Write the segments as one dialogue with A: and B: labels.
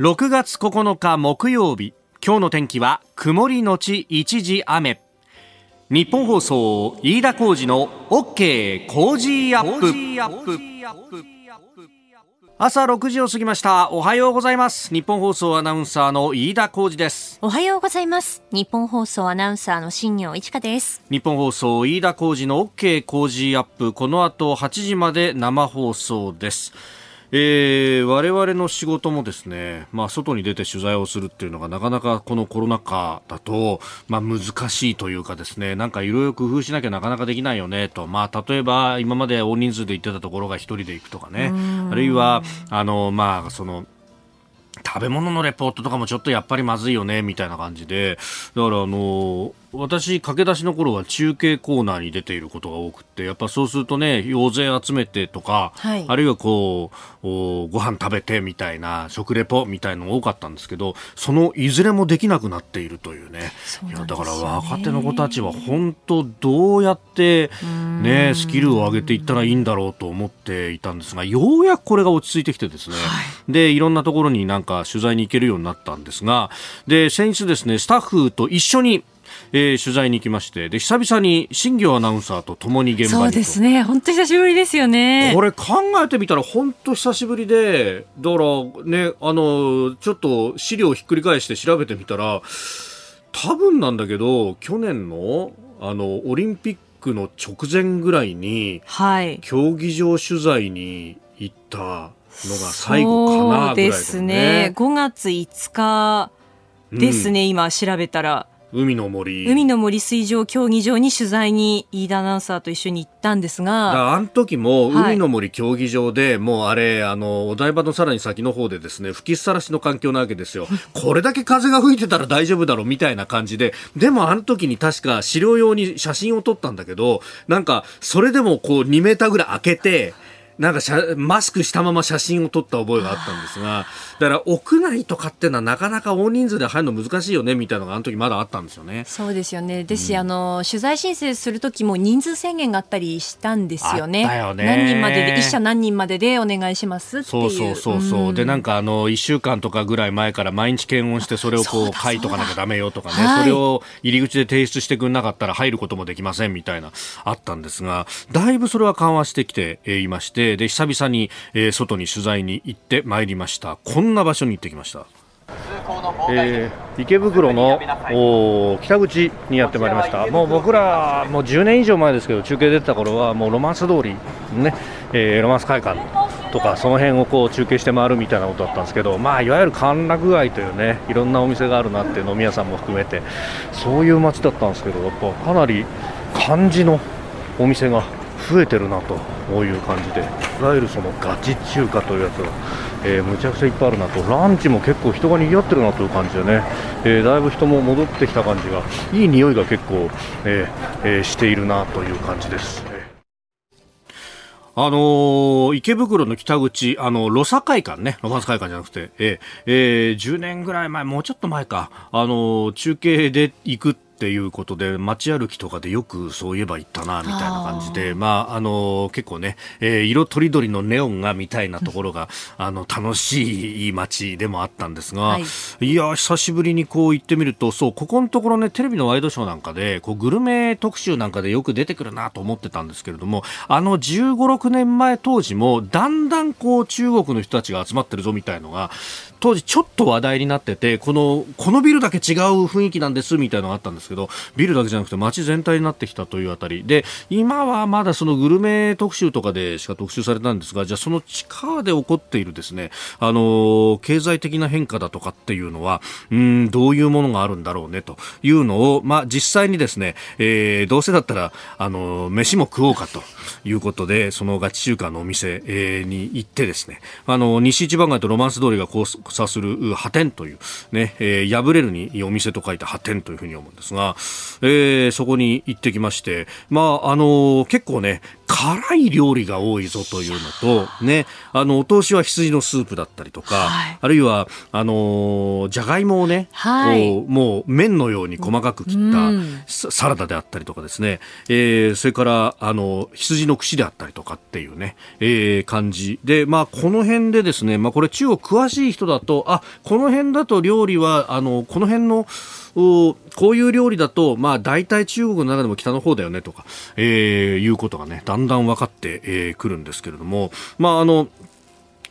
A: 6月9日木曜日。今日の天気は曇りのち一時雨。日本放送飯田浩二の OK 工事アップ。朝6時を過ぎました。おはようございます。日本放送アナウンサーの飯田浩二です。
B: おはようございます。日本放送アナウンサーの新業一華です。
A: 日本放送飯田浩二の OK 工事アップ。この後8時まで生放送ですえー、我々の仕事もですね、まあ、外に出て取材をするっていうのがなかなかこのコロナ禍だと、まあ、難しいというかですね、なんかいろいろ工夫しなきゃなかなかできないよねと、まあ、例えば今まで大人数で行ってたところが一人で行くとかね、あるいは、あの、まあ、その、食べ物のレポートとかもちょっとやっぱりまずいよねみたいな感じで。だからあの私、駆け出しの頃は中継コーナーに出ていることが多くてやっぱそうするとね大勢集めてとか、はい、あるいはこうご飯食べてみたいな食レポみたいのが多かったんですけどそのいずれもできなくなっているというね、ね、いやだから若手の子たちは本当どうやって、ね、スキルを上げていったらいいんだろうと思っていたんですがようやくこれが落ち着いてきてですね、はい、でいろんなところになんか取材に行けるようになったんですがで先日ですねスタッフと一緒にえー、取材に行きましてで久々に新業アナウンサーと共に現場に
B: そうですね。本当久しぶりですよね。
A: これ考えてみたら本当久しぶりでだからねあのちょっと資料をひっくり返して調べてみたら多分なんだけど去年のあのオリンピックの直前ぐらいに、はい、競技場取材に行ったのが最後かなぐらい、ね、そうですね。
B: 5月5日ですね、うん、今調べたら
A: 海の森。
B: 海の森水上競技場に取材に飯田アナウンサーと一緒に行ったんですが
A: あの時も海の森競技場で、はい、もうあれあのお台場のさらに先の方でですね吹きさらしの環境なわけですよ。これだけ風が吹いてたら大丈夫だろうみたいな感じで。でもあの時に確か資料用に写真を撮ったんだけどなんかそれでもこう2メーターぐらい開けてなんかマスクしたまま写真を撮った覚えがあったんですが、だから屋内とかっていうのはなかなか大人数で入るの難しいよねみたいなのがあの時まだあったんですよね。
B: そうですよね。ですし、うん、あの取材申請する時も人数制限があったりしたんですよね。
A: よね
B: 何人までで一社何人まででお願いしますっていう。
A: そうそうそうそう。うん、でなんかあの一週間とかぐらい前から毎日検温してそれをこう書いとかなきゃダメよとかね、それを入り口で提出してくれなかったら入ることもできませんみたいなあったんですが、だいぶそれは緩和してきていまして、で久々にえー、外に取材に行ってまいりましたこんな場所に行ってきました、えー、池袋の北口にやってまいりました。もう僕らもう10年以上前ですけど中継出てた頃はもうロマンス通りね、えー、ロマンス会館とかその辺をこう中継して回るみたいなことだったんですけど、まあ、いわゆる歓楽街というねいろんなお店があるなって飲み屋さんも含めてそういう街だったんですけどやっぱかなり漢字のお店が増えてるなという感じでいわゆるそのガチ中華というやつが、えー、むちゃくちゃいっぱいあるなと。ランチも結構人が賑わってるなという感じでね、えー、だいぶ人も戻ってきた感じが。いい匂いが結構、えーえー、しているなという感じです。あのー、池袋の北口、あの、ロサ会館ね、ロマンス会館じゃなくて、えー、えー、10年ぐらい前、もうちょっと前か、あのー、中継で行くっていうことで街歩きとかでよくそういえば行ったなみたいな感じでまああの結構ね、えー、色とりどりのネオンがみたいなところが あの楽しい街でもあったんですが、はい、いや久しぶりにこう行ってみるとそうここのところねテレビのワイドショーなんかでこうグルメ特集なんかでよく出てくるなと思ってたんですけれどもあの15、6年前当時もだんだんこう中国の人たちが集まってるぞみたいのが当時ちょっと話題になっててこのこのビルだけ違う雰囲気なんですみたいなのがあったんですけどビルだけじゃなくて街全体になってきたというあたり。で今はまだそのグルメ特集とかでしか特集されたんですがじゃあその地下で起こっているですねあの経済的な変化だとかっていうのはうんどういうものがあるんだろうねと。いうのを、まあ、実際にですね、えー、どうせだったらあの飯も食おうかと。いうことでそのガチ中華のお店、えー、に行ってですね。あの西一番街とロマンス通りが交差する破天というね、えー、破れるにお店と書いた破天というふうに思うんですですが、えー、そこに行ってきまして、まあ、あの結構ね、辛い料理が多いぞというのと、ね、あの、お通しは羊のスープだったりとか、はい、あるいは、あのじゃがいもをね、はい、こうもう麺のように細かく切ったサラダであったりとかですね、えー、それから、あの、羊の串であったりとかっていうね、えー、感じ。で、まあ、この辺でですね、まあ、これ中国詳しい人だと、あ、この辺だと料理は、あの、この辺の、こういう料理だと、まあ、大体中国の中でも北の方だよねとか、えー、いうことがね、だんだん分かってく、えー、るんですけれども、まあ、あの、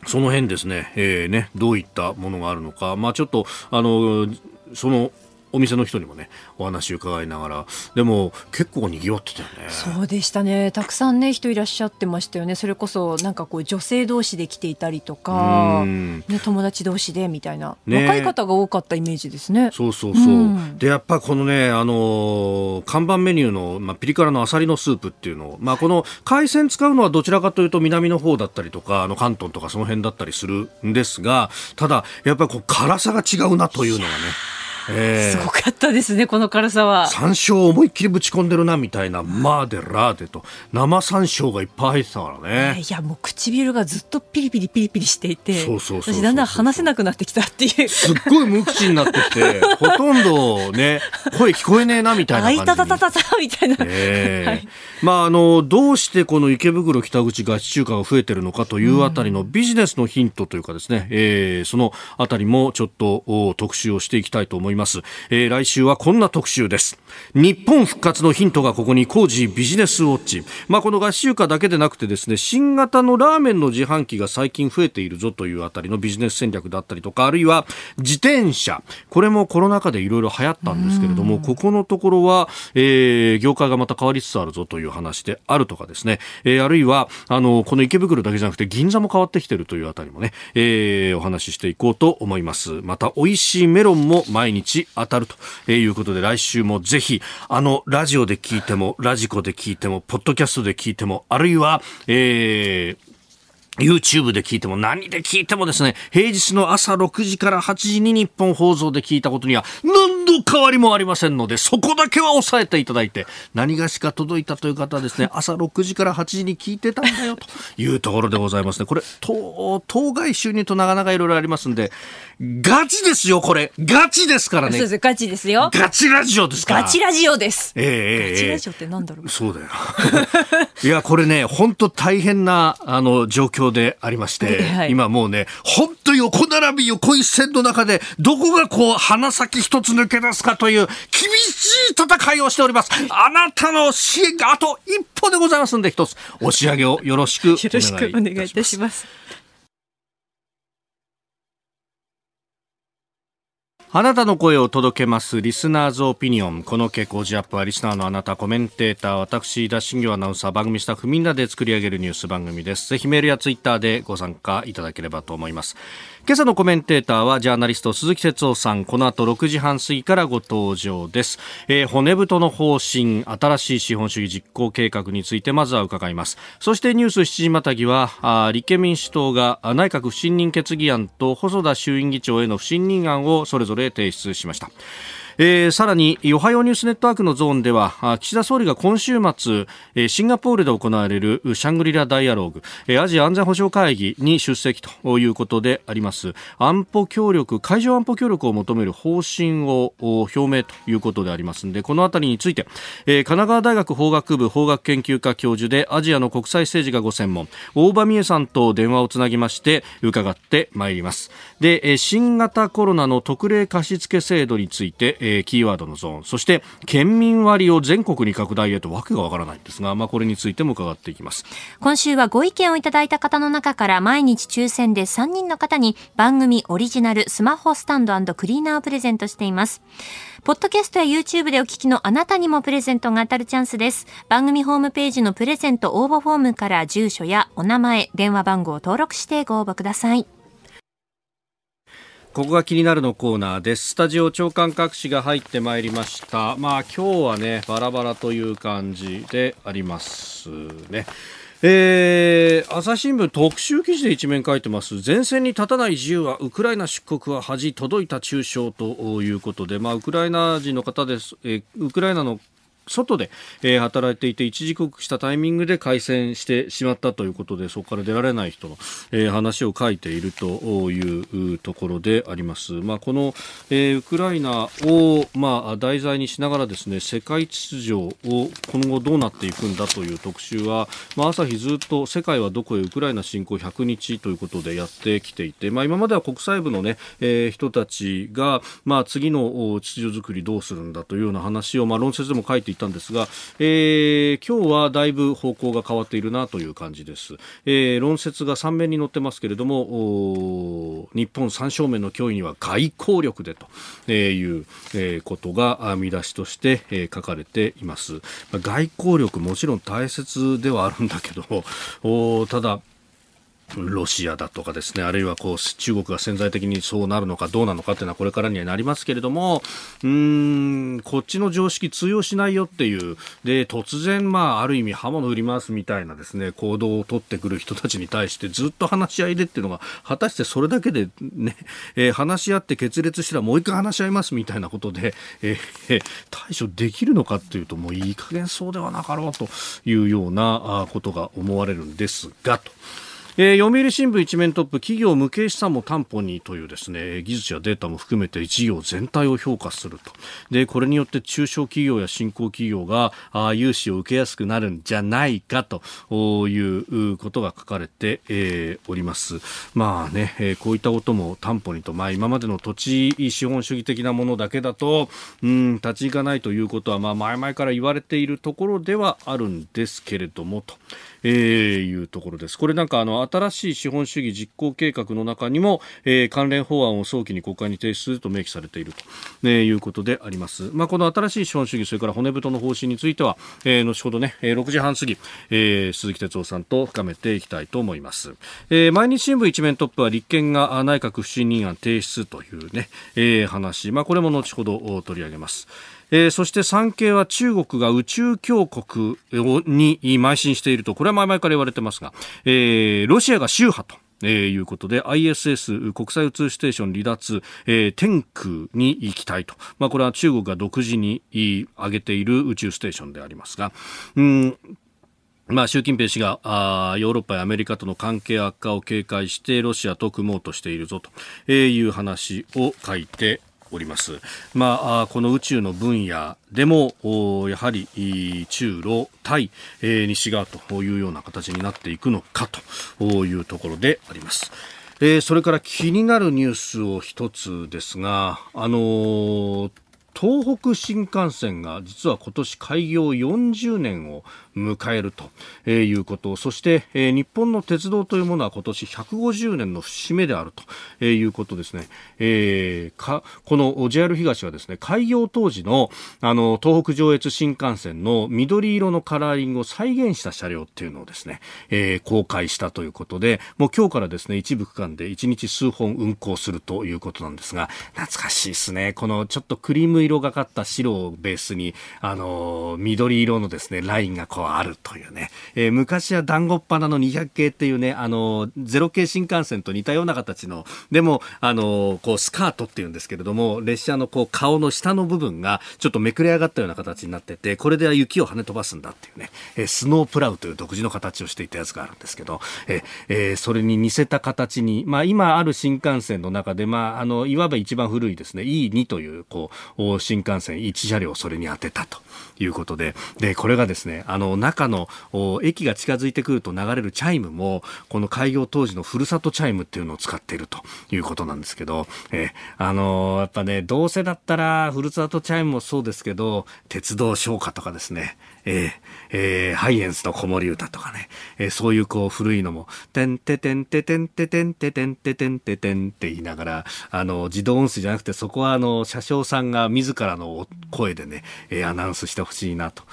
A: その辺ですね、えー、ね、どういったものがあるのか、まあ、ちょっと、あの、そのお店の人にもねお話伺いながら。でも結構にぎわってたよね。
B: そうでしたね。たくさんね人いらっしゃってましたよね。それこそなんかこう女性同士で来ていたりとか、ね、友達同士でみたいな、ね、若い方が多かったイメージですね。
A: そうそうそう、うん、でやっぱこのねあの看板メニューの、まあ、ピリ辛のあさりのスープっていうのを、まあ、この海鮮使うのはどちらかというと南の方だったりとかあの関東とかその辺だったりするんですがただやっぱりこう辛さが違うなというのがね
B: えー、すごかったですね、この辛さは。
A: 山椒を思いっきりぶち込んでるな、みたいな、マーデラーデと、生山椒がいっぱい入ってたからね。
B: えー、いや、もう唇がずっとピリピリピリピリしていて、私だんだん話せなくなってきたっていう。
A: すっごい無口になってきて、ほとんどね、声聞こえねえな、みたいな感じ。あいた
B: たたたた、みたいな。
A: えー、はい、まあ、あの、どうしてこの池袋北口ガチ中華が増えてるのかというあたりのビジネスのヒントというかですね、えー、そのあたりもちょっと特集をしていきたいと思います。えー来週はこんな特集です。日本復活のヒントがここに工事ビジネスウォッチ、まあ、この合衆華だけでなくてですね新型のラーメンの自販機が最近増えているぞというあたりのビジネス戦略だったりとかあるいは自転車。これもコロナ禍でいろいろ流行ったんですけれどもここのところは、えー、業界がまた変わりつつあるぞという話であるとかですね、えー、あるいはあのこの池袋だけじゃなくて銀座も変わってきてるというあたりもね、えー、お話ししていこうと思います。また美味しいメロンも毎日当たると、いうことで来週もぜひ、あの、ラジオで聞いても、ラジコで聞いても、ポッドキャストで聞いても、あるいは、えー、YouTube で聞いても何で聞いてもですね、平日の朝6時から8時に日本放送で聞いたことには何度変わりもありませんので、そこだけは押さえていただいて、何がしか届いたという方はですね、朝6時から8時に聞いてたんだよというところでございますね。これ、当該収入となかなかいろいろありますんで、ガチですよ、これ。ガチですからね。
B: そうです、ガチですよ。
A: ガチラジオですから。
B: ガチラジオです。
A: ええ
B: ー、ガチラジオってなんだろう。
A: そうだよ。いや、これね、本当大変な、あの、状況でありまして、はい、今もうね、本当横並び横一線の中で、どこがこう、鼻先一つ抜け出すかという厳しい戦いをしております。あなたの支援があと一歩でございますんで、一つ押し上げをよろしくお願いいたします。よろしくお願いいたします。あなたの声を届けますリスナーズオピニオン。この傾向ジアップはリスナーのあなた、コメンテーター、私、田新業アナウンサー、番組スタッフみんなで作り上げるニュース番組です。ぜひメールやツイッターでご参加いただければと思います。今朝のコメンテーターはジャーナリスト鈴木哲夫さん。この後6時半過ぎからご登場です、えー、骨太の方針新しい資本主義実行計画についてまずは伺います。そしてニュース7時またぎはあ立憲民主党が内閣不信任決議案と細田衆院議長への不信任案をそれぞれ提出しました。えー、さらにおはようニュースネットワークのゾーンでは岸田総理が今週末、えー、シンガポールで行われるシャングリラダイアローグ、えー、アジア安全保障会議に出席ということであります。安保協力海上安保協力を求める方針を表明ということであります。のでこのあたりについて、えー、神奈川大学法学部法学研究科教授でアジアの国際政治がご専門大場美恵さんと電話をつなぎまして伺ってまいります。で新型コロナの特例貸付制度についてえー、キーワードのゾーンそして県民割を全国に拡大へとわけがわからないんですが、まあ、これについても伺っていきます
B: 今週はご意見をいただいた方の中から毎日抽選で3人の方に番組オリジナルスマホスタンドクリーナーをプレゼントしていますポッドキャストや YouTube でお聞きのあなたにもプレゼントが当たるチャンスです。番組ホームページのプレゼント応募フォームから住所やお名前、電話番号を登録してご応募ください。
A: ここが気になるのコーナーです。スタジオ長官各紙が入ってまいりました。まあ今日はね、バラバラという感じでありますね。えー、朝日新聞特集記事で一面書いてます前線に立たない自由はウクライナ出国は恥届いた中傷ということで、まあ、ウクライナ人の方です、えー、ウクライナの外で、えー、働いていて一時刻したタイミングで開戦してしまったということでそこから出られない人の、えー、話を書いているというところであります。まあ、この、えー、ウクライナを、まあ、題材にしながらですね世界秩序を今後どうなっていくんだという特集は、まあ、朝日ずっと世界はどこへウクライナ侵攻100日ということでやってきていて、まあ、今までは国際部のね、えー、人たちが、まあ、次の秩序作りどうするんだというような話を、まあ、論説でも書いていたんですが、えー、今日はだいぶ方向が変わっているなという感じです、えー、論説が3面に載ってますけれども日本3正面の脅威には外交力でという、えー、ことが見出しとして、えー、書かれています。外交力もちろん大切ではあるんだけどただロシアだとかですね、あるいはこう中国が潜在的にそうなるのかどうなのかというのはこれからにはなりますけれども、うん、こっちの常識通用しないよっていう、で、突然、まあ、ある意味刃物振り回すみたいなですね、行動を取ってくる人たちに対してずっと話し合いでっていうのが、果たしてそれだけでね、えー、話し合って決裂したらもう一回話し合いますみたいなことで、えー、対処できるのかっていうと、もういい加減そうではなかろうというようなことが思われるんですが、と。えー、読売新聞一面トップ企業無形資産も担保にというですね技術やデータも含めて事業全体を評価するとでこれによって中小企業や新興企業があ融資を受けやすくなるんじゃないかということが書かれて、えー、おりますまあね、えー、こういったことも担保にと、まあ、今までの土地資本主義的なものだけだとうん立ち行かないということは、まあ、前々から言われているところではあるんですけれどもと。えー、いうところです。これなんかあの新しい資本主義実行計画の中にも、えー、関連法案を早期に国会に提出すると明記されていると、いうことであります。まあ、この新しい資本主義、それから骨太の方針については、えー、後ほどね、6時半過ぎ、えー、鈴木哲夫さんと深めていきたいと思います。えー、毎日新聞一面トップは立憲が内閣不信任案提出というね、えー、話、まあ、これも後ほど取り上げます。えー、そして産経は中国が宇宙強国に邁進していると、これは前々から言われてますが、えー、ロシアが宗派と。えー、いうことで ISS 国際宇宙ステーション離脱、えー、天空に行きたいと、まあ、これは中国が独自に上げている宇宙ステーションでありますが、うんまあ、習近平氏があヨーロッパやアメリカとの関係悪化を警戒してロシアと組もうとしているぞという話を書いております。まあ、この宇宙の分野でも、やはり中ロ対、えー、西側というような形になっていくのかというところであります。えー、それから気になるニュースを一つですが、あのー、東北新幹線が実は今年開業40年を迎えるということ。そして、え日本の鉄道というものは今年150年の節目であるということですね、えー、かこの JR 東はですね開業当時のあの東北上越新幹線の緑色のカラーリングを再現した車両っていうのをですね、えー、公開したということでもう今日からですね一部区間で1日数本運行するということなんですが懐かしいですね。このちょっとクリーム色がかった白をベースにあの緑色のですねラインがこうあるというね、えー、昔は団子っ鼻の200系っていうね、あの、ゼロ系新幹線と似たような形の、でも、あの、こう、スカートっていうんですけれども、列車のこう、顔の下の部分がちょっとめくれ上がったような形になってて、これで雪を跳ね飛ばすんだっていうね、えー、スノープラウという独自の形をしていたやつがあるんですけど、えー、えー、それに似せた形に、まあ、今ある新幹線の中で、まあ、あの、いわば一番古いですね、E2 という、こう、新幹線1車両それに当てたと。いうことで、で、これがですね、あの、中の、駅が近づいてくると流れるチャイムも、この開業当時のふるさとチャイムっていうのを使っているということなんですけど、えあのやっぱね、どうせだったら、ふるさとチャイムもそうですけど、鉄道唱歌とかですね、えー、えー、ハイエンスの子守歌とかね、えー、そういうこう古いのも、てんててんててんててんててんててんててんって言いながら、あの、自動音声じゃなくて、そこはあの、車掌さんが自らの声でね、えー、アナウンスしてほしいなと。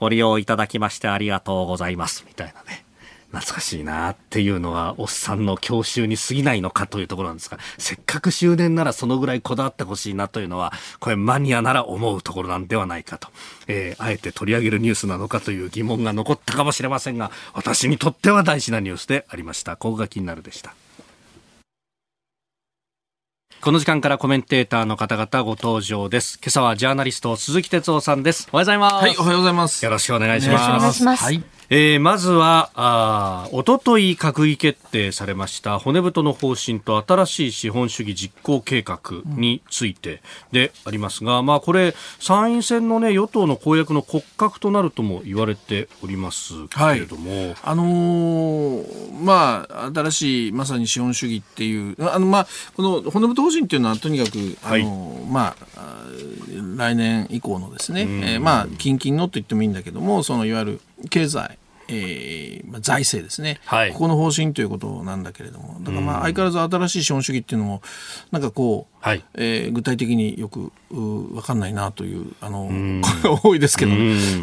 A: ご利用いただきましてありがとうございます。みたいなね。懐かしいなっていうのは、おっさんの教習に過ぎないのかというところなんですが、せっかく終電ならそのぐらいこだわってほしいなというのは、これマニアなら思うところなんではないかと。えー、あえて取り上げるニュースなのかという疑問が残ったかもしれませんが、私にとっては大事なニュースでありました。ここが気になるでした。この時間からコメンテーターの方々ご登場です。今朝はジャーナリスト鈴木哲夫さんです。おはようございます。
C: はい、おはようございます。
A: よろしくお願いします。
B: お願いします。
A: はいえー、まずは、あおととい閣議決定されました骨太の方針と新しい資本主義実行計画についてでありますが、うん、まあこれ参院選のね与党の公約の骨格となるとも言われておりますけれども、はい、
C: あのー、まあ新しいまさに資本主義っていうあのまあこの骨太方針っていうのはとにかくあのー、はい、まあ来年以降のですね、えー、まあ近々のと言ってもいいんだけどもそのいわゆる経済えーまあ、財政ですね、はい、ここの方針ということなんだけれども、だからまあ相変わらず新しい資本主義っていうのも、なんかこう、はい、えー、具体的によく分かんないなというあの声が多いですけど、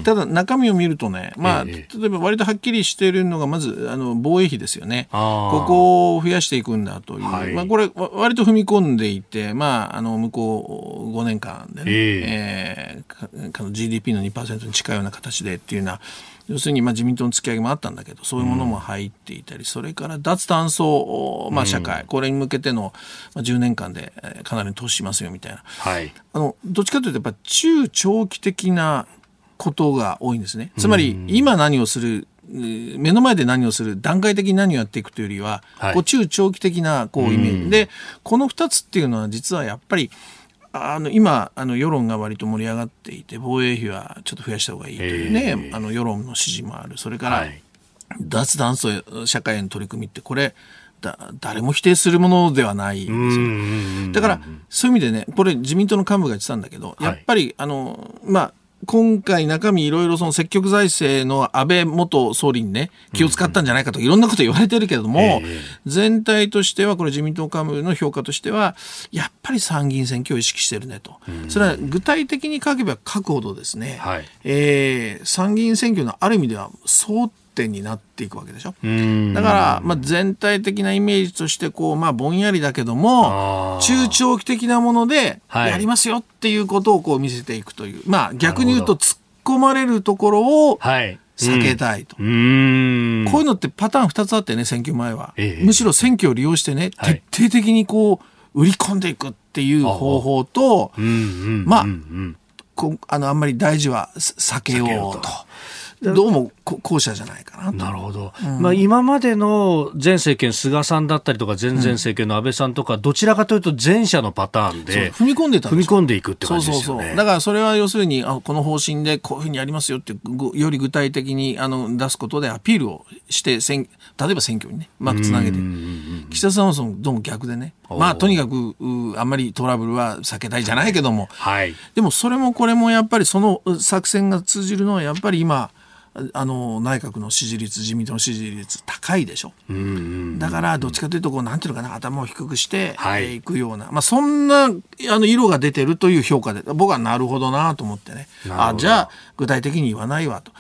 C: ただ中身を見るとね、まあ、えー、例えば割とはっきりしているのが、まずあの防衛費ですよね、ここを増やしていくんだという、はい、まあ、これ、割と踏み込んでいて、まあ、あの向こう5年間でね、えー、えー、GDP の2%に近いような形でっていうような、要するにまあ自民党の突き上げもあったんだけどそういうものも入っていたり、それから脱炭素、まあ、社会、これに向けての、まあ、10年間でかなり投資しますよみたいな、はい、あのどっちかというとやっぱ中長期的なことが多いんですね。つまり今何をする目の前で何をする段階的に何をやっていくというよりは、はい、こう中長期的なこうイメージ。でこの2つっていうのは実はやっぱりあの今あの世論が割と盛り上がっていて防衛費はちょっと増やした方がいいというね、え。ー、あの世論の支持もある。それから、はい、脱炭素社会への取り組みってこれだ誰も否定するものではないですよだからそういう意味でねこれ自民党の幹部が言ってたんだけど、やっぱりあのまあ今回中身いろいろその積極財政の安倍元総理にね、気を使ったんじゃないかといろんなこと言われてるけれども、全体としては、これ自民党幹部の評価としては、やっぱり参議院選挙を意識してるねと。それは具体的に書けば書くほどですね、はい、えー、参議院選挙のある意味では争点になっていくわけでしょ。だから、まあ、全体的なイメージとしてこう、まあ、ぼんやりだけども中長期的なものでやりますよっていうことをこう見せていくという、まあ、逆に言うと突っ込まれるところを、はい。避けたいと、うん、こういうのってパターン2つあってね選挙前は、ええ、むしろ選挙を利用してね、はい、徹底的にこう売り込んでいくっていう方法と、まあ、こあのあんまり大事は避けようと。どうも後者じゃないかな
A: なるほど、うん、まあ、今までの前政権、菅さんだったりとか、前々政権の安倍さんとか、どちらかというと前者のパターンで、
C: 踏み込んでた
A: 踏み込んでいくって感じですよね。
C: だからそれは要するにあ、この方針でこういうふうにやりますよって、より具体的にあの出すことでアピールをして、例えば選挙にね、うまくつなげて、岸田さんはそのどうも逆でね、まあとにかくあんまりトラブルは避けたいじゃないけども、はい、でもそれもこれもやっぱりその作戦が通じるのは、やっぱり今、あの内閣の支持率自民党の支持率高いでしょ、だからどっちかというとこうなんていうのかな頭を低くしていくような、はい、まあ、そんなあの色が出てるという評価で僕はなるほどなと思ってねあじゃあ具体的に言わないわと。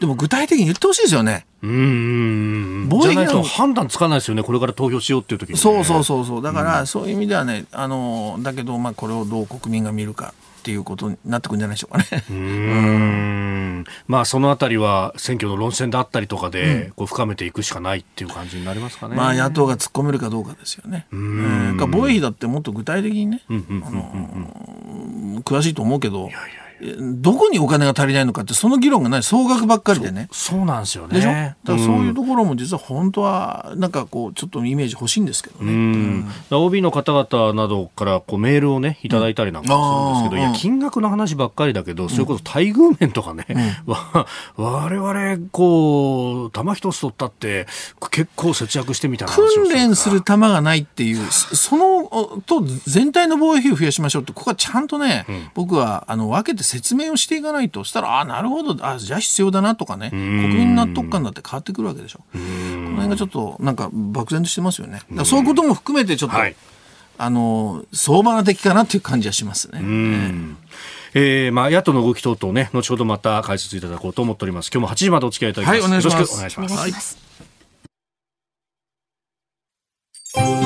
C: でも具体的に言ってほしいですよね。うん。
A: じゃないと判断つかないですよね。これから投票しようっていう時に、ね、
C: そうそうそうそう。だから、そういう意味ではね、あの、だけど、まあ、これをどう国民が見るか。っていうことになってくるんじゃないでしょうかね。うん
A: まあそのあたりは選挙の論戦であったりとかで、こう深めていくしかないっていう感じになりますかね。
C: まあ野党が突っ込めるかどうかですよね。うん防衛費だってもっと具体的にね、詳しいと思うけど。いやいやどこにお金が足りないのかってその議論がない総額ばっかりでね。
A: そうなんですよね。だ
C: からそういうところも実は本当はなんかこうちょっとイメージ欲しいんですけどね、うん、
A: OB の方々などからこうメールをねいただいたりなんかするんですけど、いや金額の話ばっかりだけど、それこそ待遇面とかね、うん、われわれこう弾一つ取ったって結構節約してみたいな
C: 訓練する弾がないっていうそのと全体の防衛費を増やしましょうってここはちゃんとね、うん、僕はあの分けて説明をしていかないとしたらあなるほどあじゃあ必要だなとかね国民納得感だって変わってくるわけでしょこの辺がちょっとなんか漠然としてますよねそういうことも含めてちょっと、はい、あの相場な的かなっていう感じはしますね。
A: えー、まあ野党の動き等々ね、後ほどまた解説いただこうと思っております。今日も8時までお付き合いいただきます。はい、お願いします。お願いします。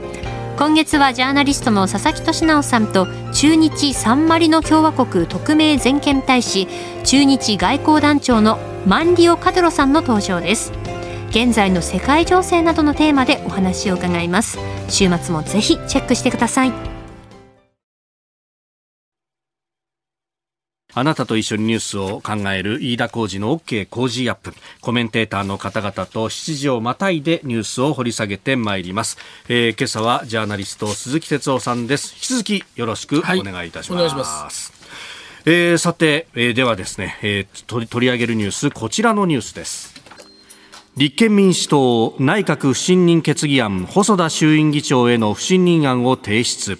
B: 今月はジャーナリストの佐々木俊尚さんと駐日サンマリノ共和国特命全権大使駐日外交団長のマンリオ・カデロさんの登場です。現在の世界情勢などのテーマでお話を伺います。週末もぜひチェックしてください。
A: あなたと一緒にニュースを考える飯田浩二の OK 工事アップ。コメンテーターの方々と7時をまたいでニュースを掘り下げてまいります。えー、今朝はジャーナリスト鈴木哲夫さんです。引き続きよろしくお願いいたします。はい、お願いします。えー、さて、えー、ではですね、えー、取り取り上げるニュース、こちらのニュースです。立憲民主党内閣不信任決議案細田衆院議長への不信任案を提出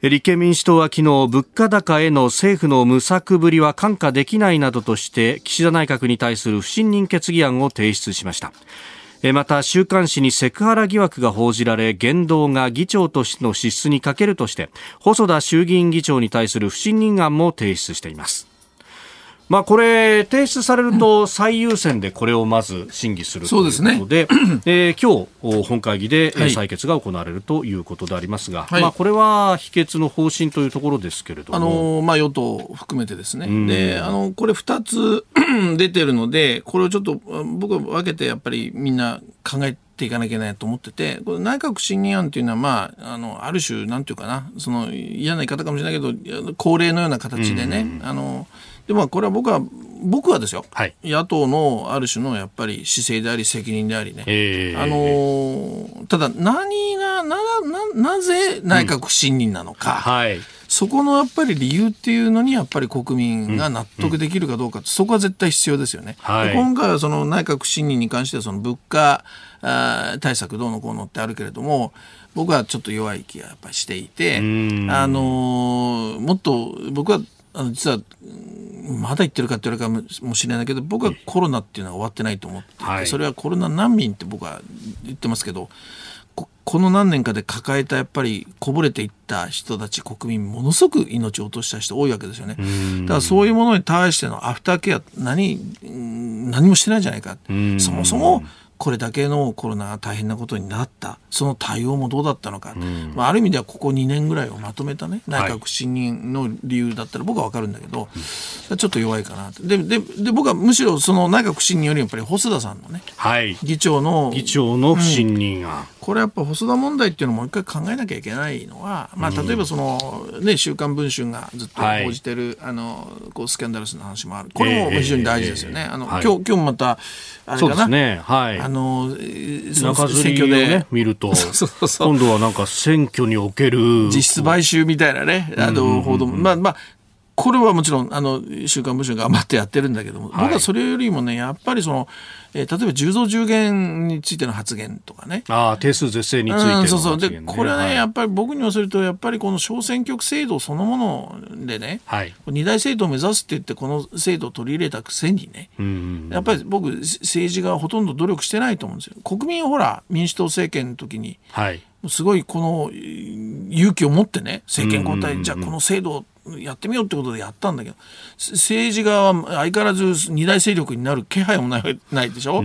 A: 立憲民主党は昨日物価高への政府の無策ぶりは看過できないなどとして岸田内閣に対する不信任決議案を提出しました。また週刊誌にセクハラ疑惑が報じられ言動が議長としての資質に欠けるとして細田衆議院議長に対する不信任案も提出しています。まあ、これ、提出されると最優先でこれをまず審議するということで、で、ね。えー、今日本会議で採決が行われるということでありますが、はい、まあ、これは否決の方針というところですけれども。あ
C: のまあ、与党含めてですね、であのこれ2つ 出てるので、これをちょっと僕は分けてやっぱりみんな考えていかなきゃいけないと思ってて、これ内閣不信任案っていうのは、まあ、あのある種、なんていうかな、その嫌な言い方かもしれないけど、恒例のような形でね、あのでもこれは僕は僕はですよ、はい、野党のある種のやっぱり姿勢であり責任でありね、えー、あのただ何がなななぜ内閣不信任なのか、うん。はい、そこのやっぱり理由っていうのにやっぱり国民が納得できるかどうか、うん、そこは絶対必要ですよね。はい、今回はその内閣不信任に関してはその物価あ対策どうのこうのってあるけれども僕はちょっと弱い気がやっぱりしていて、あのもっと僕はあの実はまだ言ってるかって言われるかもしれないけど僕はコロナっていうのは終わってないと思っていて、はい、それはコロナ難民って僕は言ってますけどこの何年かで抱えたやっぱりこぼれていった人たち国民ものすごく命を落とした人多いわけですよね。だからそういうものに対してのアフターケア何何もしてないんじゃないか。そもそもこれだけのコロナが大変なことになったその対応もどうだったのか、うん、まあ、ある意味ではここ2年ぐらいをまとめたね内閣不信任の理由だったら僕は分かるんだけど、はい、ちょっと弱いかなと。ででで僕はむしろその内閣不信任よりやっぱり細田さんのね、はい、議長の
A: 議長の不信任が、うん、
C: これやっぱ細田問題っていうのをもう一回考えなきゃいけないのは、まあ、例えばその、ね「週刊文春」がずっと報じてる、はい、あのこうスキャンダルスの話もある。これも非常に大事ですよね。えー、あの、はい、今日今日もまたあれかな、ね。はい、あの
A: その選挙で、ね、見ると 今度はなんか選挙における。
C: 実質買収みたいなね。あの報道まあまあこれはもちろんあの週刊文春頑張ってやってるんだけども、はい、僕はそれよりもねやっぱりそのえー、例えば10増10減についての発言とかね。
A: ああ、定数是正についての、
C: ね、そうそう。で、これはね、はい、やっぱり僕にはすると、やっぱりこの小選挙区制度そのものでね、はい、二大制度を目指すって言って、この制度を取り入れたくせにね、うんやっぱり僕、政治がほとんど努力してないと思うんですよ。国民はほら、民主党政権の時に、はい、すごいこの勇気を持ってね、政権交代、じゃあこの制度をやってみようってことでやったんだけど政治側は相変わらず二大勢力になる気配もないないでしょ？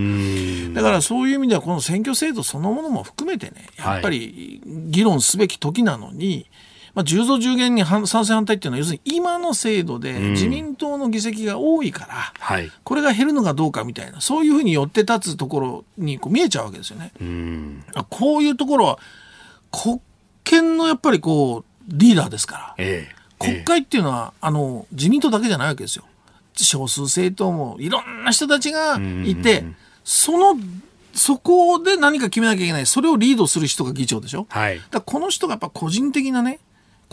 C: だからそういう意味ではこの選挙制度そのものも含めてねやっぱり議論すべき時なのに、まあ、10増10減に賛成反対っていうのは要するに今の制度で自民党の議席が多いから、はい、これが減るのかどうかみたいなそういうふうに寄って立つところにこう見えちゃうわけですよね。こういうところは国権のやっぱりこうリーダーですから。ええ国会っていうのは、あの自民党だけじゃないわけですよ。少数政党もいろんな人たちがいて、そのそこで何か決めなきゃいけない、それをリードする人が議長でしょ、はい、だこの人がやっぱ個人的なね、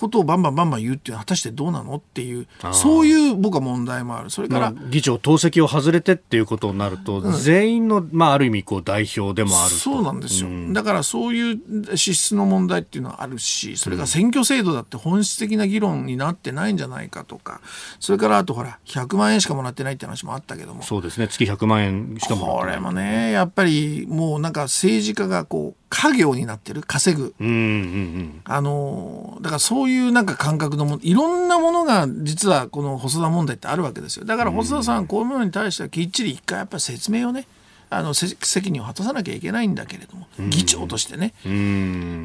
C: ことをバンバンバンバン言うっていうのは果たしてどうなのっていうそういう僕は問題もある。それから、
A: まあ、議長党籍を外れてっていうことになると、うん、全員の、まあ、ある意味こう代表でもある
C: そうなんですよ、うん、だからそういう資質の問題っていうのはあるしそれから選挙制度だって本質的な議論になってないんじゃないかとかそれからあとほら100万円しかもらってないって話もあったけども。
A: そうですね。月100万円しかも
C: これもねやっぱりもうなんか政治家がこう家業になってる稼ぐ、うんうんうん、あのだからそういうなんか感覚のもいろんなものが実はこの細田問題ってあるわけですよ。だから細田さん、こういうものに対してはきっちり一回やっぱり説明をねあの責任を果たさなきゃいけないんだけれども、議長としてね、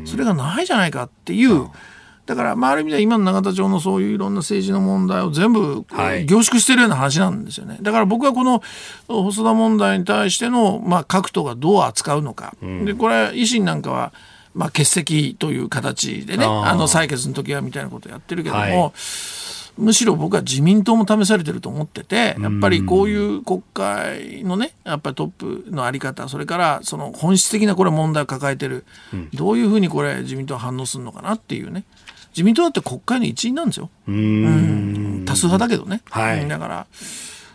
C: それがないじゃないかっていう。だから、まあ、ある意味では今の永田町のそういういろんな政治の問題を全部凝縮しているような話なんですよね。はい、だから僕はこの細田問題に対しての、まあ、各党がどう扱うのか。うん、で、これ、維新なんかは、まあ、欠席という形でね、あの採決の時はみたいなことをやってるけども、はい。むしろ僕は自民党も試されてると思っててやっぱりこういう国会のねやっぱりトップの在り方それからその本質的なこれ問題を抱えてる、どういうふうにこれ自民党は反応するのかなっていうね自民党だって国会の一員なんですよ。うん。多数派だけどね。はい、だから。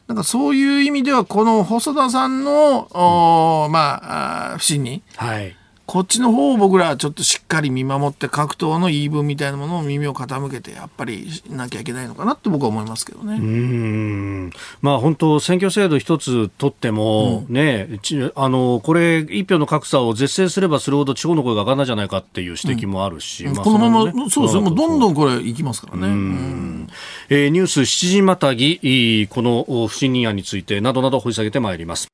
C: なんかそういう意味ではこの細田さんの、おまあ不信任、はい、こっちの方を僕らはちょっとしっかり見守って各党の言い分みたいなものを耳を傾けてやっぱりなきゃいけないのかなって僕は思いますけどね。うん
A: まあ本当選挙制度一つ取っても、うん、ねあのこれ一票の格差を是正すればするほど地方の声が上がらないじゃないかっていう指摘もあるし、うん
C: まあ、このまま、ね、そうですねもうどんどんこれいきますからね。うん
A: えー、ニュース7時またぎこの不信任案についてなどなど掘り下げてまいります。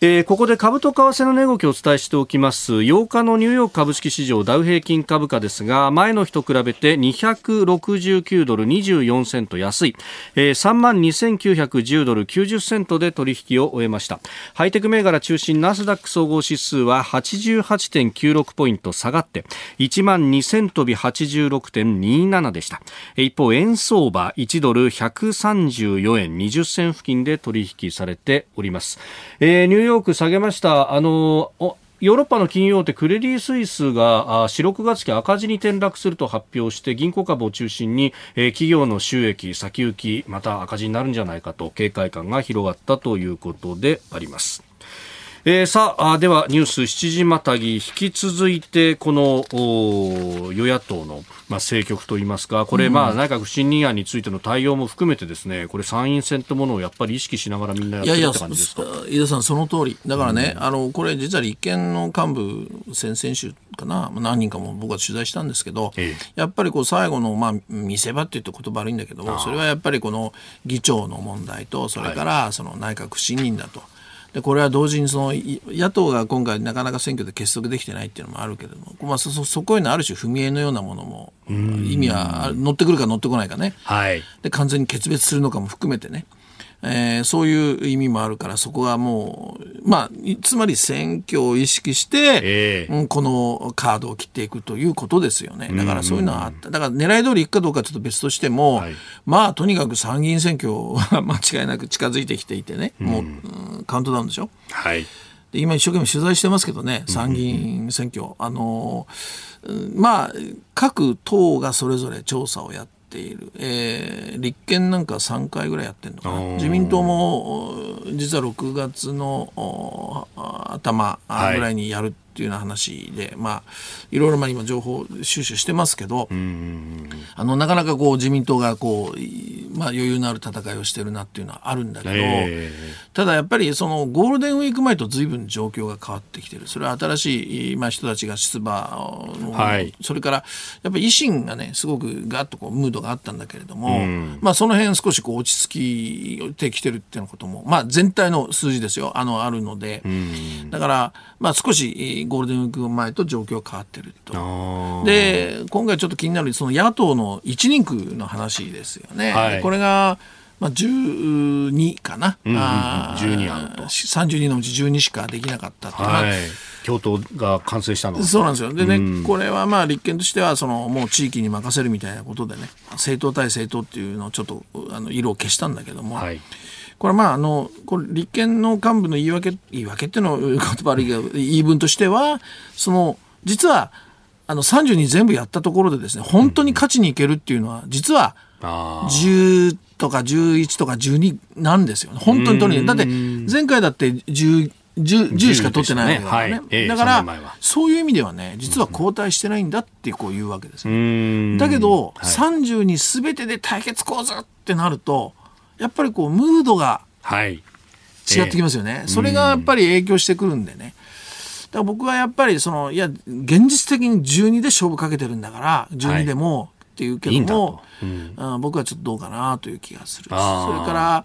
A: えー、ここで株と為替の値動きをお伝えしておきます。8日のニューヨーク株式市場ダウ平均株価ですが前の日と比べて269ドル24セント安い、えー、3万2910ドル90セントで取引を終えました。ハイテク銘柄中心ナスダック総合指数は88.96ポイント下がって1万2000飛び86.27でした。一方円相場1ドル134円20銭付近で取引されております、えー、ーヨーク下げました。あのヨーロッパの金融大手クレディ・スイスが4、6月期赤字に転落すると発表して銀行株を中心に、え企業の収益先行きまた赤字になるんじゃないかと警戒感が広がったということであります。えー、さあではニュース7時またぎ。引き続いてこの与野党の、まあ、政局といいますかこれ、まあ内閣不信任案についての対応も含めてですねこれ参院選というものをやっぱり意識しながらみんなやってるって感じですか？
C: 飯田さんその通り。だからね、うん、あのこれ実は立憲の幹部先々週かな何人かも僕は取材したんですけど、ええ、やっぱりこう最後の、まあ、見せ場って言うと言葉悪いんだけどそれはやっぱりこの議長の問題とそれからその内閣不信任だと。でこれは同時にその野党が今回なかなか選挙で結束できてないっていうのもあるけれども、まあ、そそこへのある種踏み絵のようなものも意味は乗ってくるか乗ってこないかね、はい、で完全に決別するのかも含めてねえー、そういう意味もあるからそこはもう、まあ、つまり選挙を意識して、えー、このカードを切っていくということですよね。だからそういうのはあった。だから狙い通りいくかどうかちょっと別としても、はい、まあとにかく参議院選挙は間違いなく近づいてきていてね、もうカウントダウンでしょ。はい。で今一生懸命取材してますけどね参議院選挙、あのまあ各党がそれぞれ調査をやっている、えー、立憲なんか3回ぐらいやってるのかな。自民党も実は6月の頭ぐらいにやるっていうような話で、まあ、いろいろまあ今情報収集してますけど、あのなかなかこう自民党がこう、まあ、余裕のある戦いをしてるなっていうのはあるんだけど、えー、ただやっぱりそのゴールデンウィーク前と随分状況が変わってきてる。それは新しい、まあ、人たちが出馬はい、それからやっぱり維新がねすごくガッとこうムードがあったんだけれども、まあ、その辺少しこう落ち着いてきてるっていうことも、まあ、全体の数字ですよ。あのあるので、だから、まあ、少しゴールデンウィーク前と状況変わってると。で今回ちょっと気になるその野党の一人区の話ですよね。はい、これがまあ、12かな、うんうん、12あると。32のうち12しかできなかったと、は。い、
A: 京都が完成したの
C: そうなんですよ。でね、うん、これはまあ立憲としてはそのもう地域に任せるみたいなことでね政党対政党っていうのをちょっとあの色を消したんだけども、はいこれまああのこれ立憲の幹部の言い訳言い訳っていうのは言葉悪いけど言い分としてはその実はあの32全部やったところでですね本当に勝ちにいけるっていうのは実は10とか11とか12なんですよ。本当に取りだって前回だって10 10, 10しか取ってないわけだからね。ねはい、だから、そういう意味ではね、実は交代してないんだってこう言うわけですね。だけど、はい、30に全てで対決構図ってなると、やっぱりこう、ムードが違ってきますよね。それがやっぱり影響してくるんでね。だから僕はやっぱりそのいや現実的に12で勝負かけてるんだから12でもっていうけども、はいうん、僕はちょっとどうかなという気がする。それから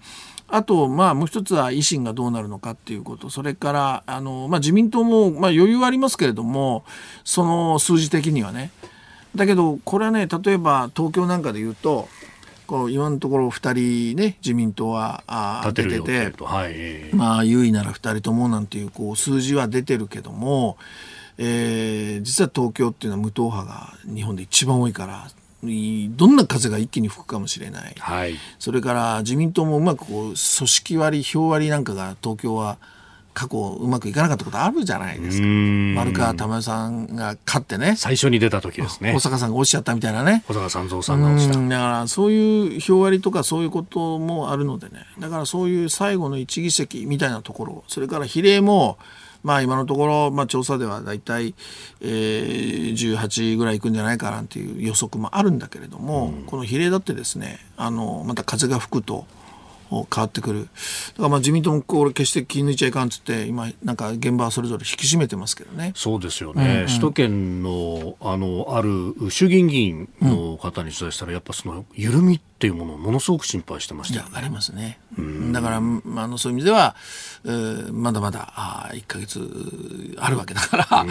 C: あと、まあ、もう一つは維新がどうなるのかっていうこと、それから、あの、まあ、自民党も、まあ、余裕はありますけれども、その数字的にはね。だけど、これはね、例えば東京なんかで言うと、こう今のところ2人ね自民党はあ出てて、はい、まあ優位なら2人ともなんていうこう数字は出てるけども、えー、実は東京っていうのは無党派が日本で一番多いからどんな風が一気に吹くかもしれない、はい、それから自民党もうまくこう組織割票割なんかが東京は過去うまくいかなかったことあるじゃないですか。丸川珠代さんが勝ってね。
A: 最初に出た時ですね。
C: 保坂さんが落ちちゃったみたいなね。
A: 保坂三蔵さんが落ちた。
C: だからそういう票割りとかそういうこともあるのでね。だからそういう最後の一議席みたいなところ、それから比例も、まあ今のところ、まあ調査では大体、えー、18ぐらいいくんじゃないかなっていう予測もあるんだけれども、この比例だってですね、あの、また風が吹くと、変わってくる。だからまあ自民党もこれ決して気抜いちゃいかんっつって今なんか現場はそれぞれ引き締めてますけどね。
A: そうですよね。うんうん、首都圏のあのある衆議院議員の方に取材したら、やっぱその緩みっていうものをものすごく心配してました、
C: ね、ありますね。うん、だからあのそういう意味では、えー、まだまだあ1か月あるわけだから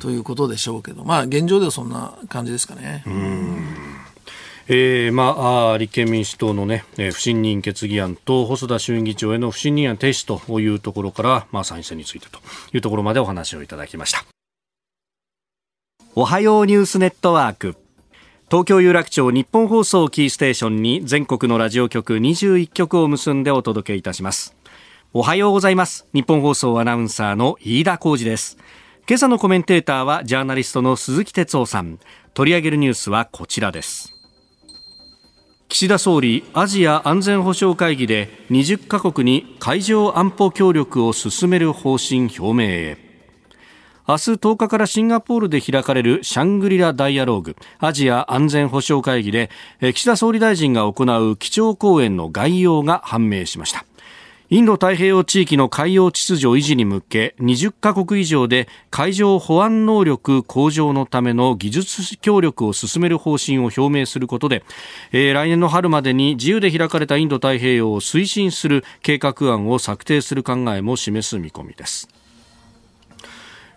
C: ということでしょうけど、まあ現状ではそんな感じですかね。うん
A: えーまあ、立憲民主党の、ね、不信任決議案と細田衆院議長への不信任案提出というところから、まあ、参院選についてというところまでお話をいただきました。おはようニュースネットワーク。東京有楽町日本放送キーステーションに全国のラジオ局21局を結んでお届けいたします。おはようございます。日本放送アナウンサーの飯田浩二です。今朝のコメンテーターはジャーナリストの鈴木哲夫さん。取り上げるニュースはこちらです。岸田総理アジア安全保障会議で20カ国に海上安保協力を進める方針表明へ。明日10日からシンガポールで開かれるシャングリラダイアローグアジア安全保障会議で岸田総理大臣が行う基調講演の概要が判明しました。インド太平洋地域の海洋秩序維持に向け20カ国以上で海上保安能力向上のための技術協力を進める方針を表明することで、えー、来年の春までに自由で開かれたインド太平洋を推進する計画案を策定する考えも示す見込みです。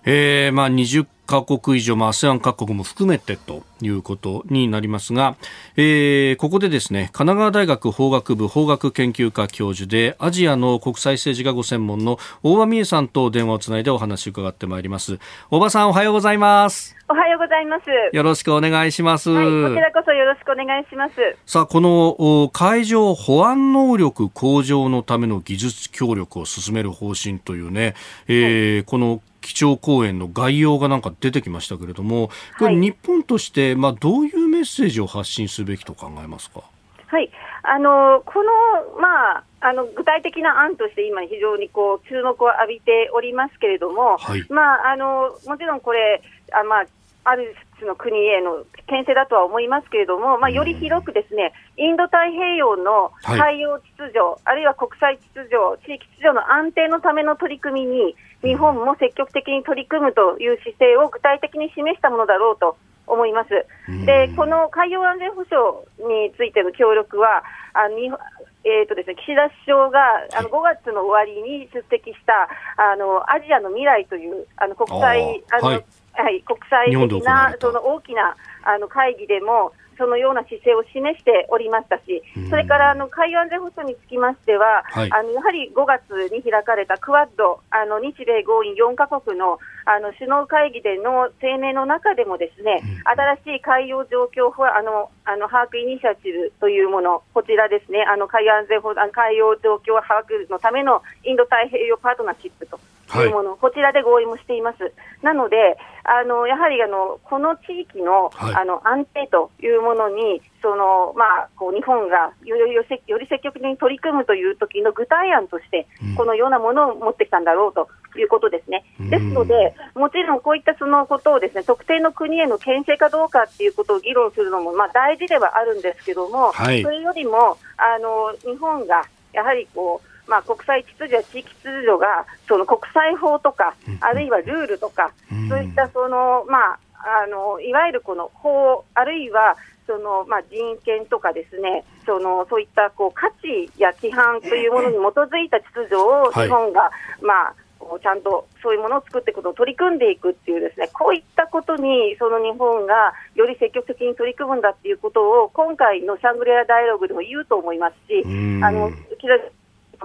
A: えー、まあ20カ国以上、まあ、ASEAN 各国も含めてということになりますが、えー、ここでですね、神奈川大学法学部法学研究科教授で、アジアの国際政治がご専門の大場美恵さんと電話をつないでお話を伺ってまいります。大場さん、おはようございます。
D: おはようございます。
A: よろしくお願いします。はい、
D: こちらこそよろしくお願いします。
A: さあ、この海上保安能力向上のための技術協力を進める方針というね、えー、はい、この基調講演の概要がなんか出てきましたけれども、これ日本として、まあ、どういうメッセージを発信すべきと考えますか？
D: はい、あのこの,、まあ、あの具体的な案として今、非常にこう注目を浴びておりますけれども、はい、まあ、あのもちろんこれ、あまあ、ある種の国への牽制だとは思いますけれども、まあ、より広くですね、インド太平洋の海洋秩序、はい、あるいは国際秩序、地域秩序の安定のための取り組みに、日本も積極的に取り組むという姿勢を具体的に示したものだろうと思います。で、この海洋安全保障についての協力は、あのえーとですね、岸田首相があの5月の終わりに出席したあのアジアの未来というあの国際あの、はい、はい、国際的なその大きなあの会議でもそのような姿勢を示しておりましたし、それからあの海洋安全保障につきましては、はい、あのやはり5月に開かれたクワッド、あの日米豪印4カ国のあの首脳会議での声明の中でも、ですね、新しい海洋状況あのあの把握イニシアチブというもの、こちらですね、あの海洋安全海洋状況把握のためのインド太平洋パートナーシップというもの、はい、こちらで合意もしています。なので、あのやはりあのこの地域のはい、あの安定というものに、そのまあ、こう日本がよりより積極的に取り組むという時の具体案として、このようなものを持ってきたんだろうということですね。うん、ですので、もちろんこういったそのことをですね特定の国への牽制かどうかっていうことを議論するのもまあ大事ではあるんですけども、はい、それよりもあの日本がやはりこうまあ、国際秩序や地域秩序がその国際法とか、あるいはルールとか、そういったその、まあ、あのいわゆるこの法、あるいはその、まあ、人権とかですね、そのそういったこう価値や規範というものに基づいた秩序を日本が、はい、まあ、ちゃんとそういうものを作っていくことを取り組んでいくっていうですね、こういったことに、その日本がより積極的に取り組むんだっていうことを、今回のシャングリラダイアログでも言うと思いますし、あの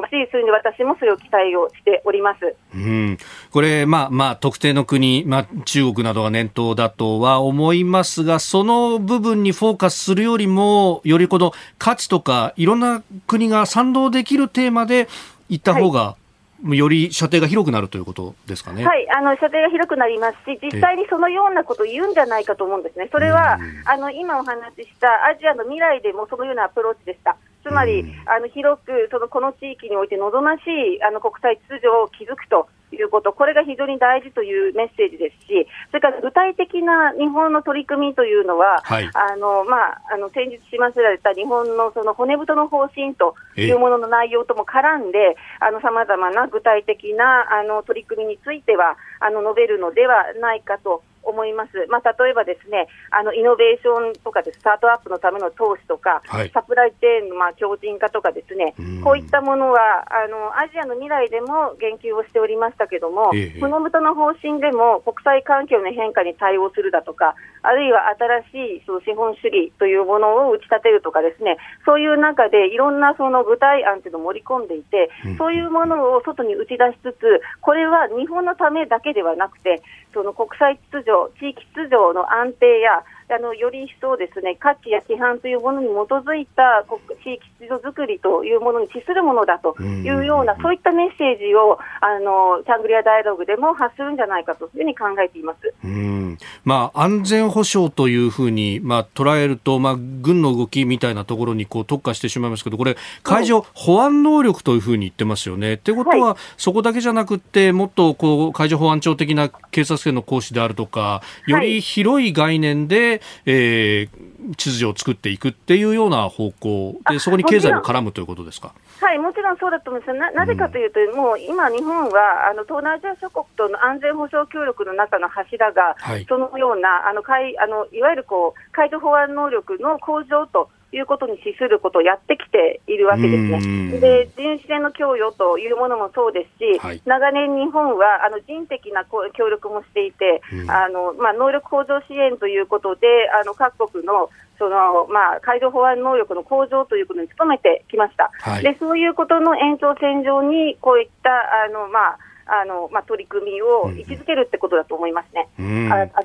D: しい数に私もそれを期待をしております。
A: うん、これ、まあまあ、特定の国、まあ、中国などが念頭だとは思いますが、その部分にフォーカスするよりも、よりこの価値とか、いろんな国が賛同できるテーマでいった方が、はいより射程が広くなるということですかね。
D: はい、あの射程が広くなりますし、実際にそのようなことを言うんじゃないかと思うんですね。それは、あの今お話ししたアジアの未来でもそのようなアプローチでした。つまり、あの広くそのこの地域において望ましいあの国際秩序を築くということ、これが非常に大事というメッセージですし、それから具体的な日本の取り組みというのは、はい、あのまあ、あの先日しませられた日本のその骨太の方針というものの内容とも絡んで、さまざまな具体的なあの取り組みについてはあの述べるのではないかと。思います、まあ、例えばですねあのイノベーションとかでスタートアップのための投資とか、はい、サプライチェーンのまあ強靭化とかですねこういったものはあのアジアの未来でも言及をしておりましたけども、ええ、この元の方針でも国際環境の変化に対応するだとかあるいは新しいその資本主義というものを打ち立てるとかですねそういう中でいろんなその具体案というのを盛り込んでいて、うん、そういうものを外に打ち出しつつこれは日本のためだけではなくてその国際秩序地域秩序の安定やあのより一層ですね価値や規範というものに基づいた国地域秩序づくりというものに資するものだというような、そういったメッセージをあのシャングリアダイアログでも発するんじゃないかというふうに考えています。
A: うん。まあ、安全保障というふうに、まあ、捉えると、まあ、軍の動きみたいなところにこう特化してしまいますけど、これ、海上保安能力というふうに言ってますよね。ってことは、はい、そこだけじゃなくて、もっとこう海上保安庁的な警察権の行使であるとか、より広い概念で、えー、秩序を作っていくっていうような方向で、そこに経済も絡むということですか？
D: はい、もちろんそうだと思います。ななぜかというと、うん、もう今、日本はあの東南アジア諸国との安全保障協力の中の柱が、はい、そのようなあの海あのいわゆるこう海上保安能力の向上ということに資することをやってきているわけですね。で、巡視船の供与というものもそうですし、はい、長年日本はあの人的な協力もしていて、あのまあ、能力向上支援ということで、あの各国のそのまあ、海上保安能力の向上ということに努めてきました、はい、でそういうことの延長線上に、こういったあの、まあ、あのまあ、取り組みを位置づけるってことだと思いますね、うん、改めて。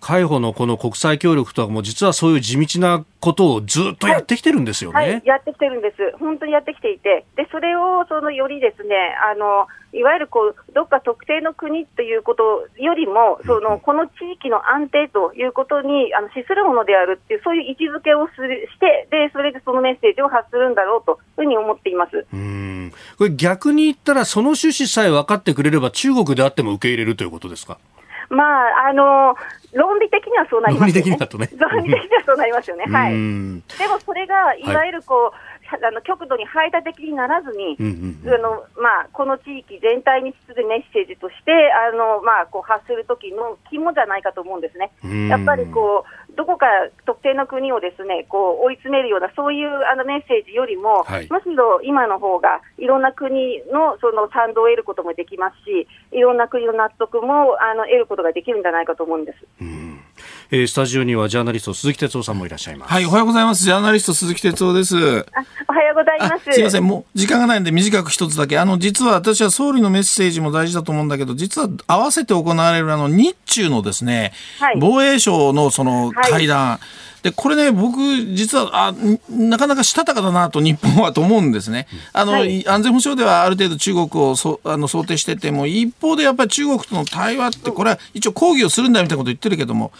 A: 海保のこの国際協力とかも、実はそういう地道なことをずっとやってきてるんですよね、
D: はいはい、やってきてるんです、本当にやってきていて、でそれをそのよりですねあのいわゆるこうどっか特定の国ということよりも、そのこの地域の安定ということにあの資するものであるっていう、そういう位置づけをするしてで、それでそのメッセージを発するんだろうというふうに思っています。
A: うん。これ、逆に言ったら、その趣旨さえ分かってくれれば、中国であっても受け入れるということですか？
D: まあ、あの論理的にはそうなりますよね。論理的に
A: はとね。
D: 論理的にはそうなりますよね。はい。でもそれが、いわゆるこう、はいあの極度に排他的にならずに、うんうん、あのまあ、この地域全体にするメッセージとしてあの、まあ、こう発する時の肝じゃないかと思うんですね。やっぱりこうどこか特定の国をですねこう追い詰めるようなそういうあのメッセージよりも、はい、むしろ今の方がいろんな国のその賛同を得ることもできますしいろんな国の納得もあの得ることができるんじゃないかと思うんです。
A: えー、スタジオにはジャーナリスト鈴木哲夫さんもいらっしゃいます。
C: はい、おはようございます。ジャーナリスト鈴木哲夫です。おはよ
D: うございます。
C: すいません、もう時間がないんで短く一つだけ。あの、実は私は総理のメッセージも大事だと思うんだけど、実は合わせて行われるあの、日中のですね、はい、防衛省のその会談、はい。で、これね、僕、実は、あ、なかなかしたたかだなと日本はと思うんですね。あの、はい、安全保障ではある程度中国をそあの想定してても、一方でやっぱり中国との対話って、これは一応抗議をするんだみたいなこと言ってるけども、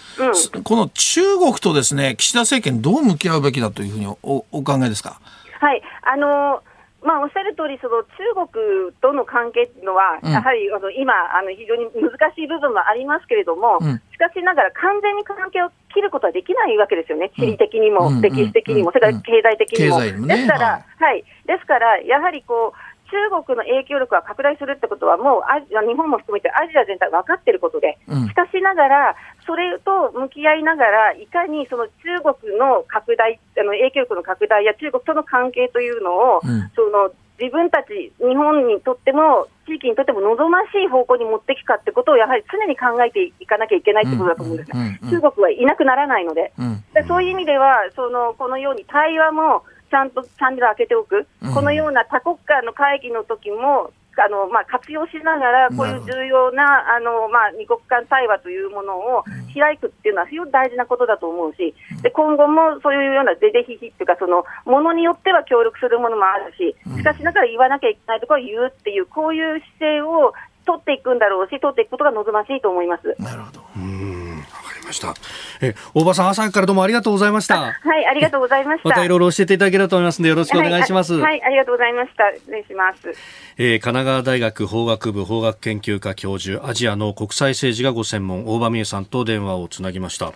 C: うん、この中国とですね、岸田政権どう向き合うべきだというふうにおお考えですか？
D: はい。あのまあ、おっしゃる通り、その中国との関係っていうのは、やはりあの今あの、非常に難しい部分もありますけれども、うん、しかしながら完全に関係を切ることはできないわけですよね、地理的にも、歴史的にも、それから経済的にも。ですから、はい、ですから、やはりこう、中国の影響力が拡大するってことは、もうアジア日本も含めてアジア全体分かっていることで、うん、しかしながら、それと向き合いながら、いかにその中国の拡大、あの影響力の拡大や中国との関係というのを、うん、その自分たち、日本にとっても、地域にとっても望ましい方向に持っていくかってことを、やはり常に考えていかなきゃいけないってことだと思うんですね、中国はいなくならないので、でそういう意味では、そのこのように対話もちゃんとチャンネルを開けておく、このような多国間の会議の時も、あのまあ、活用しながら、こういう重要なあの、まあ、二国間対話というものを開くっていうのは非常に大事なことだと思うし、で今後もそういうようなぜぜひひっていうか、そのものによっては協力するものもあるし、しかしながら言わなきゃいけないところは言うっていう、こういう姿勢を取っていくんだろうし、取っていくことが望ましいと思います。
C: なるほど
A: ました。え、大場さん、朝からどうもありがとうございました。
D: はい、ありがとうございました。
A: またいろいろ教えていただければと思いますので、よろしくお願いします。
D: はい、はい、ありがとうございました。失礼します。
A: えー、神奈川大学法学部法学研究科教授、アジアの国際政治がご専門、大場美恵さんと電話をつなぎました。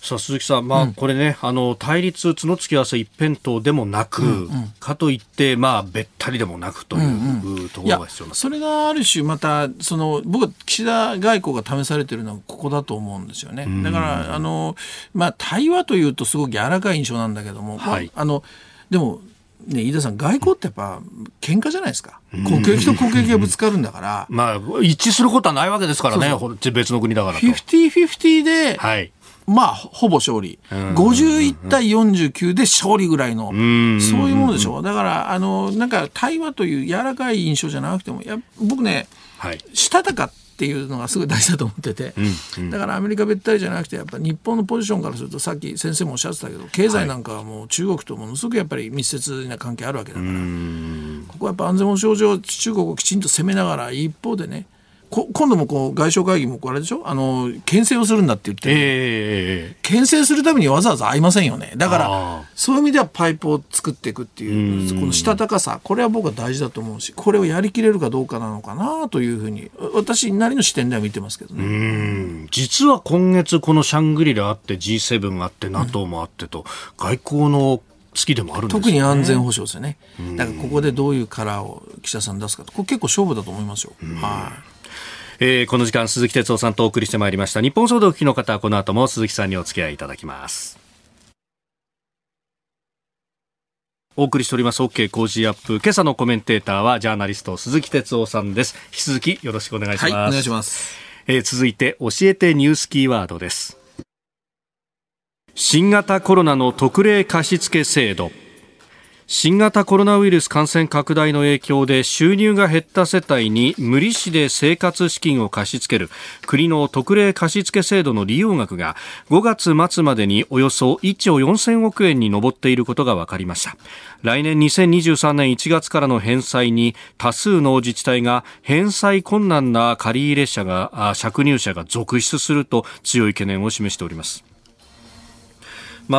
A: さあ鈴木さん、まあ、これね、あの対立、角突き合わせ一辺倒でもなく、うんうん、かといって、まあ、べったりでもなくという、ところが必要な。
C: それがある種、またその僕は岸田外交が試されているのはここだと思うんですよね。だからあの、まあ、対話というとすごく柔らかい印象なんだけども、はい、あのでもね、飯田さん、外交ってやっぱ、喧嘩じゃないですか。国益と国益がぶつかるんだから。
A: まあ、一致することはないわけですからね、そうそう別の国だからと。
C: 50-50で、はい、まあ、ほぼ勝利。51対49で勝利ぐらいの、そういうものでしょう。だから、あの、なんか、対話という柔らかい印象じゃなくても、や僕ね、はい、したたかっていうのがすごい大事だと思ってて、うんうん、だからアメリカべったりじゃなくてやっぱ日本のポジションからするとさっき先生もおっしゃってたけど経済なんかはもう中国とものすごくやっぱり密接な関係あるわけだから、ここはやっぱ安全保障上中国をきちんと攻めながら一方でね今度もこう外相会議もあれでしょ？あの牽制をするんだって言って、えー、牽制するためにわざわざ会いませんよね。だからそういう意味ではパイプを作っていくっていうこのしたたかさこれは僕は大事だと思うしこれをやりきれるかどうかなのかなというふうに私なりの視点では見てますけど
A: ね。実は今月このシャングリラあって G7 があって NATO もあってと、外交の月でもあるんです、
C: ね、特に安全保障ですよね。だからここでどういうカラーを岸田さん出すかと、これ結構勝負だと思いますよ。はい。
A: えー、この時間鈴木哲夫さんとお送りしてまいりました。日本総動機の方はこの後も鈴木さんにお付き合いいただきます。お送りしております。OK 工事アップ。今朝のコメンテーターはジャーナリスト鈴木哲夫さんです。引き続きよろしくお願いします、はい、
C: お願いします、
A: えー、続いて教えてニュースキーワードです。新型コロナの特例貸付制度新型コロナウイルス感染拡大の影響で収入が減った世帯に無利子で生活資金を貸し付ける。国の特例貸付制度の利用額が5月末までにおよそ1兆4000億円に上っていることが分かりました。来年2023年1月からの返済に多数の自治体が返済困難な借入者が借入者が続出すると強い懸念を示しております。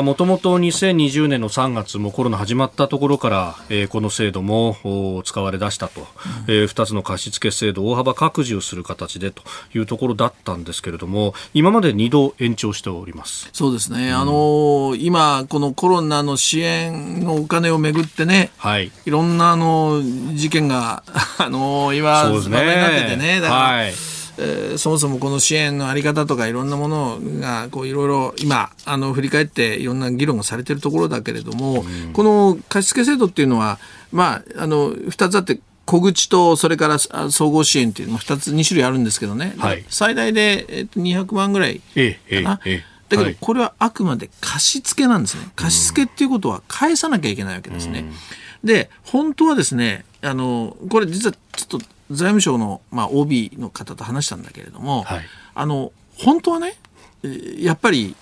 A: もともと2020年の3月もコロナ始まったところから、えー、この制度も使われ出したと、うん、えー、2つの貸付制度を大幅拡充する形でというところだったんですけれども今まで2度延長しております。
C: そうですね、うん、あのー、今、このコロナの支援のお金をめぐってね、はい、いろんなあの事件が、あのー、今、そうですね、っててね。だから、はいえー、そもそもこの支援のあり方とかいろんなものがこういろいろ今あの振り返っていろんな議論がされているところだけれども、うん、この貸付制度っていうのは、まあ、あの2つあって小口とそれから総合支援っていうの2つ2種類あるんですけどね、はい、最大で、えー、200万ぐらいかな。えええだけどこれはあくまで貸付なんですね。貸付っていうことは返さなきゃいけないわけですね。で、本当はですね、あの、これ実はちょっと財務省の、まあ、OB の方と話したんだけれども、はい、あの、本当はね、やっぱり、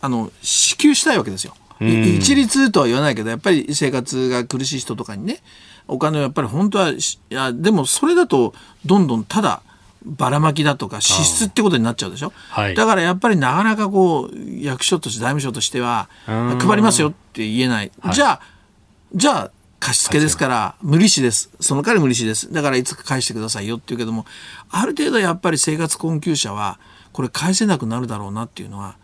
C: あの、支給したいわけですよ。一律とは言わないけど、やっぱり生活が苦しい人とかにね、お金をやっぱり本当は、いや、でもそれだと、どんどんただ、ばらまきだとか支出ってことになっちゃうでしょ、はい、だからやっぱりなかなかこう役所として財務省としては配りますよって言えない、はい、じゃあじゃあ貸付ですから無利子です。その代わり無利子です。だからいつか返してくださいよって言うけどもある程度やっぱり生活困窮者はこれ返せなくなるだろうなっていうのは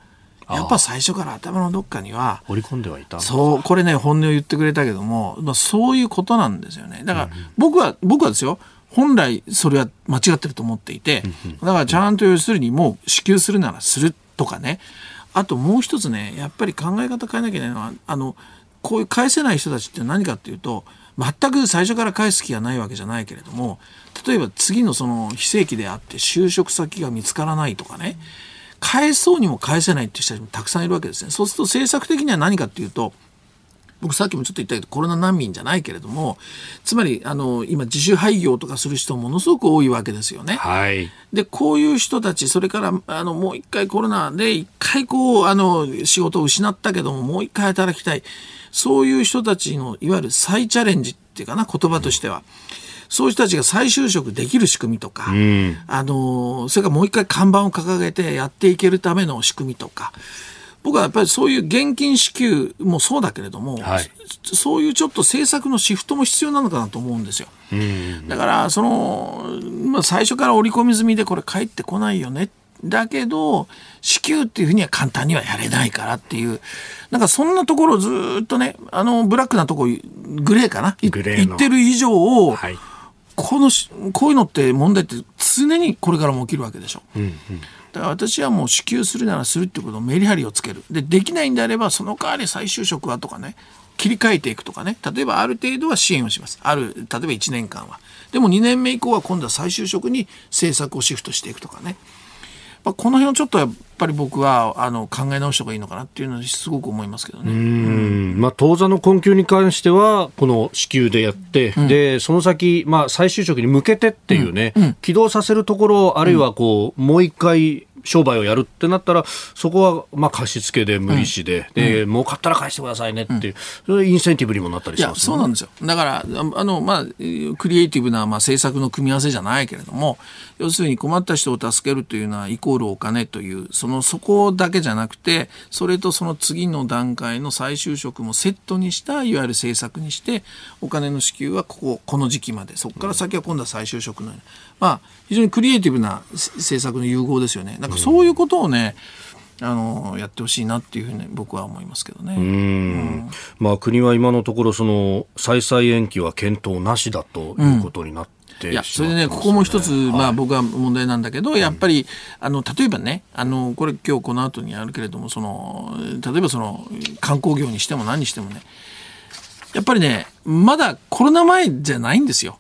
C: やっぱ最初から頭のどっかには
A: 織り込んではいた
C: そうこれね本音を言ってくれたけども、まあ、そういうことなんですよね。だから僕は、僕はですよ本来それは間違ってると思っていてだからちゃんと要するにもう支給するならするとかね。あともう一つねやっぱり考え方変えなきゃいけないのはあのこういう返せない人たちって何かっていうと全く最初から返す気がないわけじゃないけれども例えば次のその非正規であって就職先が見つからないとかね返そうにも返せないっていう人たちもたくさんいるわけですね。そうすると政策的には何かっていうと僕さっきもちょっと言ったけどコロナ難民じゃないけれどもつまりあの今自主廃業とかする人ものすごく多いわけですよね。
A: はい、
C: でこういう人たちそれからあのもう一回コロナで一回こうあの仕事を失ったけどももう一回働きたいそういう人たちのいわゆる再チャレンジっていうかな言葉としては。そういう人たちが再就職できる仕組みとか、うん、あのそれからもう一回看板を掲げてやっていけるための仕組みとか僕はやっぱりそういう現金支給もそうだけれども、はい、そういうちょっと政策のシフトも必要なのかなと思うんですよ。だからその、まあ、最初から織り込み済みでこれ返ってこないよねだけど支給っていうふうには簡単にはやれないからっていうなんかそんなところをずっとねあのブラックなとこグレーかな？言ってる以上を、はい、このこういうのって問題って常にこれからも起きるわけでしょ。うんうんだから私はもう支給するならするっていうことをメリハリをつける。で、できないんであれば、その代わり再就職はとかね、切り替えていくとかね、例えばある程度は支援をします。ある、例えば1年間は。でも2年目以降は今度は再就職に政策をシフトしていくとかね。まあ、この辺をちょっとやっぱり僕はあの考え直した方がいいのかなっていうのはすごく思いますけどね。う
A: ん。まあ、当座の困窮に関してはこの支給でやって、うん、でその先、まあ、再就職に向けてっていうね、うん。うん、起動させるところあるいはこう、もう一回商売をやるってなったら、そこはまあ貸し付けで無利子で、うん、で、儲かったら返してくださいねっていう、それインセンティブにもなったりします、
C: ね、そうなんですよ。だから、あの、まあ、クリエイティブな、まあ、政策の組み合わせじゃないけれども、要するに困った人を助けるというのはイコールお金という、その、そこだけじゃなくて、それとその次の段階の再就職もセットにした、いわゆる政策にして、お金の支給はここ、この時期まで、そこから先は今度は再就職の、まあ、非常にクリエイティブな政策の融合ですよね。なんかそういうことをね、あのやってほしいなっていうふうに僕は思いますけどね。うん、
A: まあ国は今のところその再々延期は検討なしだということになって、うん、いや
C: それでね、ここも一つ、まあ、僕は問題なんだけど、やっぱりあの例えばねあの、これ、今日この後にあるけれどもその、例えばその観光業にしても何にしてもね、やっぱりね、まだコロナ前じゃないんですよ。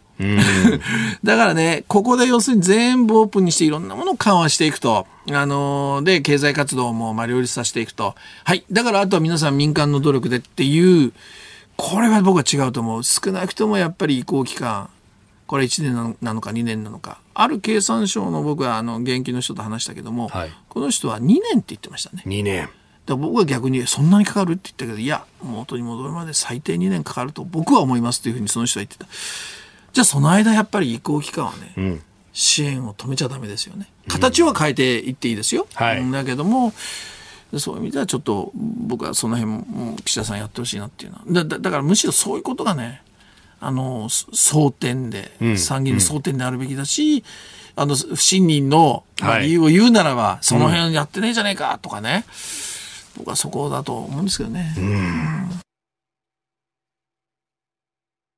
C: だからね、ここで要するに全部オープンにしていろんなものを緩和していくと、あのー、で、経済活動もまあ両立させていくと、はい、だからあとは皆さん民間の努力でっていう、これは僕は違うと思う。少なくともやっぱり移行期間、これ1年なのか2年なのか。ある経産省の僕はあの現役の人と話したけども、はい、この人は2年って言ってましたね。
A: 2年。
C: だ僕は逆にそんなにかかるって言ったけどいや元に戻るまで最低2年かかると僕は思いますというふうにその人は言ってたじゃあその間やっぱり移行期間はね、うん、支援を止めちゃだめですよね。形は変えていっていいですよ。うん、だけども、そういう意味ではちょっと僕はその辺も岸田さんやってほしいなっていうのは。だだからむしろそういうことがねあの争点で、参議院の争点であるべきだし、あの不信任の理由を言うならば、はい、その辺やってねえじゃねえかとかね、僕はそこだと思うんですけどね。うん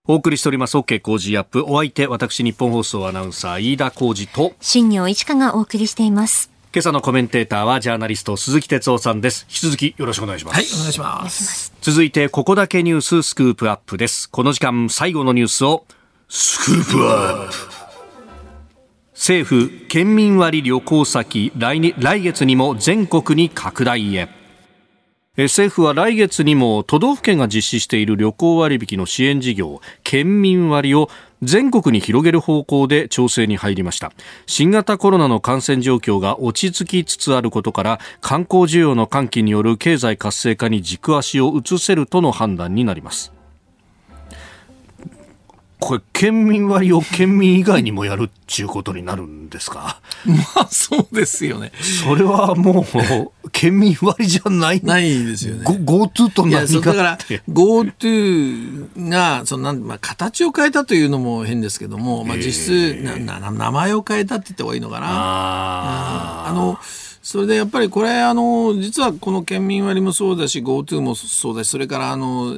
A: お送りしております OK 工事アップ。お相手私日本放送アナウンサー飯田浩二と
B: 新業一華がお送りしています。
A: 今朝のコメンテーターはジャーナリスト鈴木哲夫さんです。引き続きよろしくお願いします。
C: はいお願いします。
A: 続いてここだけニューススクープアップです。この時間最後のニュースをスクープアップ。政府県民割旅行先来に来月にも全国に拡大へ政府は来月にも都道府県が実施している旅行割引の支援事業県民割を全国に広げる方向で調整に入りました。新型コロナの感染状況が落ち着きつつあることから観光需要の喚起による経済活性化に軸足を移せるとの判断になります。これ、県民割を県民以外にもやるっちゅうことになるんですか？
C: まあ、そうですよね。
A: それはもう、県民割じゃない
C: ないですよね。
A: GoTo と何
C: かだから、GoTo が、そのなん、まあ、形を変えたというのも変ですけども、まあ、実質、なな名前を変えたって言った方がいいのかな。ああの、それでやっぱりこれあの実はこの県民割もそうだし GoTo もそうだしそれからあの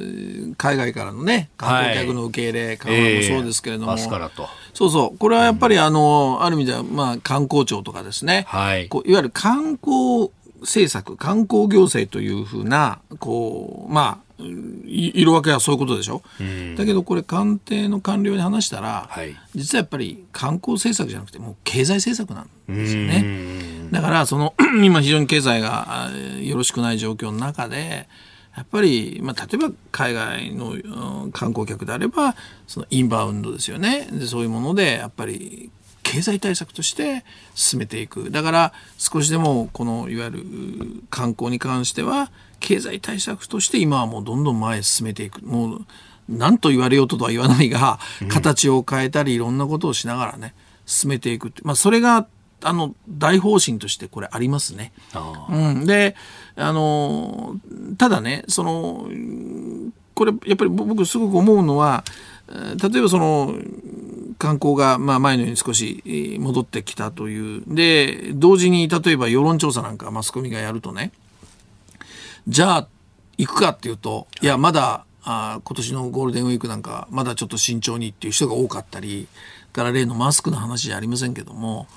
C: 海外からのね観光客の受け入れ緩和もそうですけれども、はい。えー、そうそう。これはやっぱりあの、ある意味ではまあ観光庁とかですね、はい、こういわゆる観光政策観光行政というふうなこうまあ色分けはそういうことでしょ、うん、だけどこれ官邸の官僚に話したら、はい、実はやっぱり観光政策じゃなくてもう経済政策なんですよね。だからその 今非常に経済がよろしくない状況の中でやっぱり、まあ、例えば海外の、うん、観光客であればそのインバウンドですよね。でそういうものでやっぱり経済対策として進めていく。だから少しでもこのいわゆる観光に関しては経済対策として今はもうどんどん前へ進めていく。もう何と言われようととは言わないが、形を変えたりいろんなことをしながらね進めていくまあ、それがあの大方針としてこれありますね。うん、であのただねそのこれやっぱり僕すごく思うのは例えばその観光がまあ前のように少し戻ってきたという。で同時に例えば世論調査なんかマスコミがやるとね。じゃあ行くかっていうとい。やまだあ今年のゴールデンウィークなんかまだちょっと慎重にっていう人が多かったりから例のマスクの話じゃありませんけども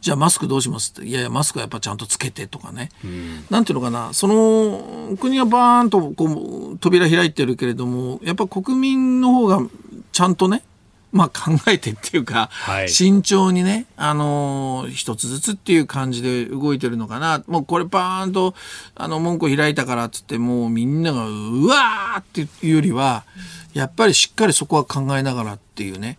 C: じゃあマスクどうしますって。いやいやマスクはやっぱちゃんとつけてとかね、うん、なんていうのかなその国はバーンとこう扉開いてるけれどもやっぱ国民の方がちゃんとねまあ、考えてっていうか、はい、慎重にね、あのー、一つずつっていう感じで動いてるのかな。もうこれパーンと、あの、門戸開いたからっつって、もうみんなが、うわーっていうよりは、やっぱりしっかりそこは考えながらっていうね。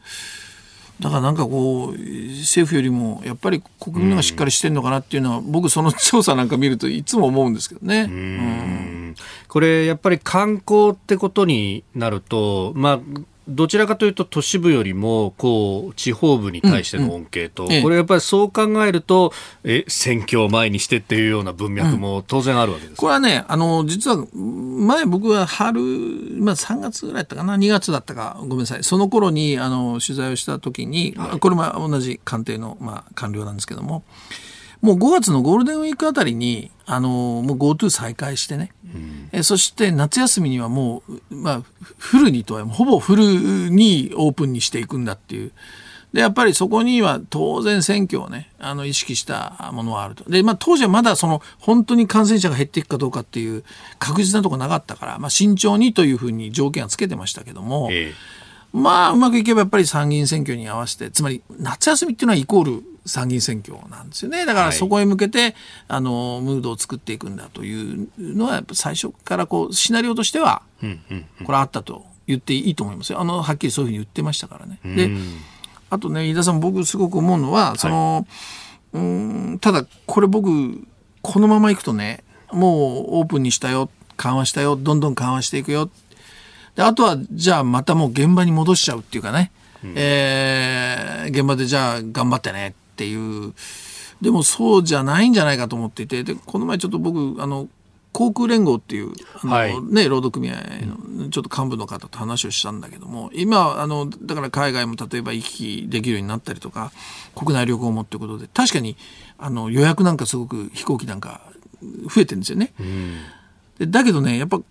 C: だからなんかこう政府よりもやっぱり国民がしっかりしてるのかなっていうのは、うん、僕その調査なんか見るといつも思うんですけどね。うん、
A: これやっぱり観光ってことになると、まあどちらかというと都市部よりもこう地方部に対しての恩恵と、これやっぱりそう考えるとえ選挙を前にしてっていうような文脈も当然あるわけです、うん、
C: これはねあの実は前僕は春、まあ、3月ぐらいだったかな2月だったかごめんなさい。その頃にあの取材をした時に、はい、これも同じ官邸の、まあ、官僚なんですけどももう5月のゴールデンウィークあたりにあのもう GoTo 再開してね、うん、えそして夏休みにはもう、まあ、フルにとはほぼフルにオープンにしていくんだっていう。でやっぱりそこには当然選挙をねあの意識したものはあるとで、まあ、当時はまだその本当に感染者が減っていくかどうかっていう確実なとこなかったから、まあ、慎重にというふうに条件はつけてましたけども、ええ、まあうまくいけばやっぱり参議院選挙に合わせてつまり夏休みっていうのはイコール参議院選挙なんですよね。だからそこへ向けて、はい、あのムードを作っていくんだというのはやっぱ最初からこうシナリオとしてはこれあったと言っていいと思いますよ。あのはっきりそういうふうに言ってましたからね。であとね飯田さん僕すごく思うのはその、はい、うんただこれ僕このままいくとねもうオープンにしたよ緩和したよどんどん緩和していくよ。であとはじゃあまたもう現場に戻しちゃうっていうかね、うん、えー、現場でじゃあ頑張ってねっていう。でもそうじゃないんじゃないかと思っていて。でこの前ちょっと僕あの航空連合っていうあの、はい、ね、労働組合のちょっと幹部の方と話をしたんだけども今あのだから海外も例えば行き来できるようになったりとか国内旅行もっていうことで確かにあの予約なんかすごく飛行機なんか増えてるんですよね。でだけどねやっぱ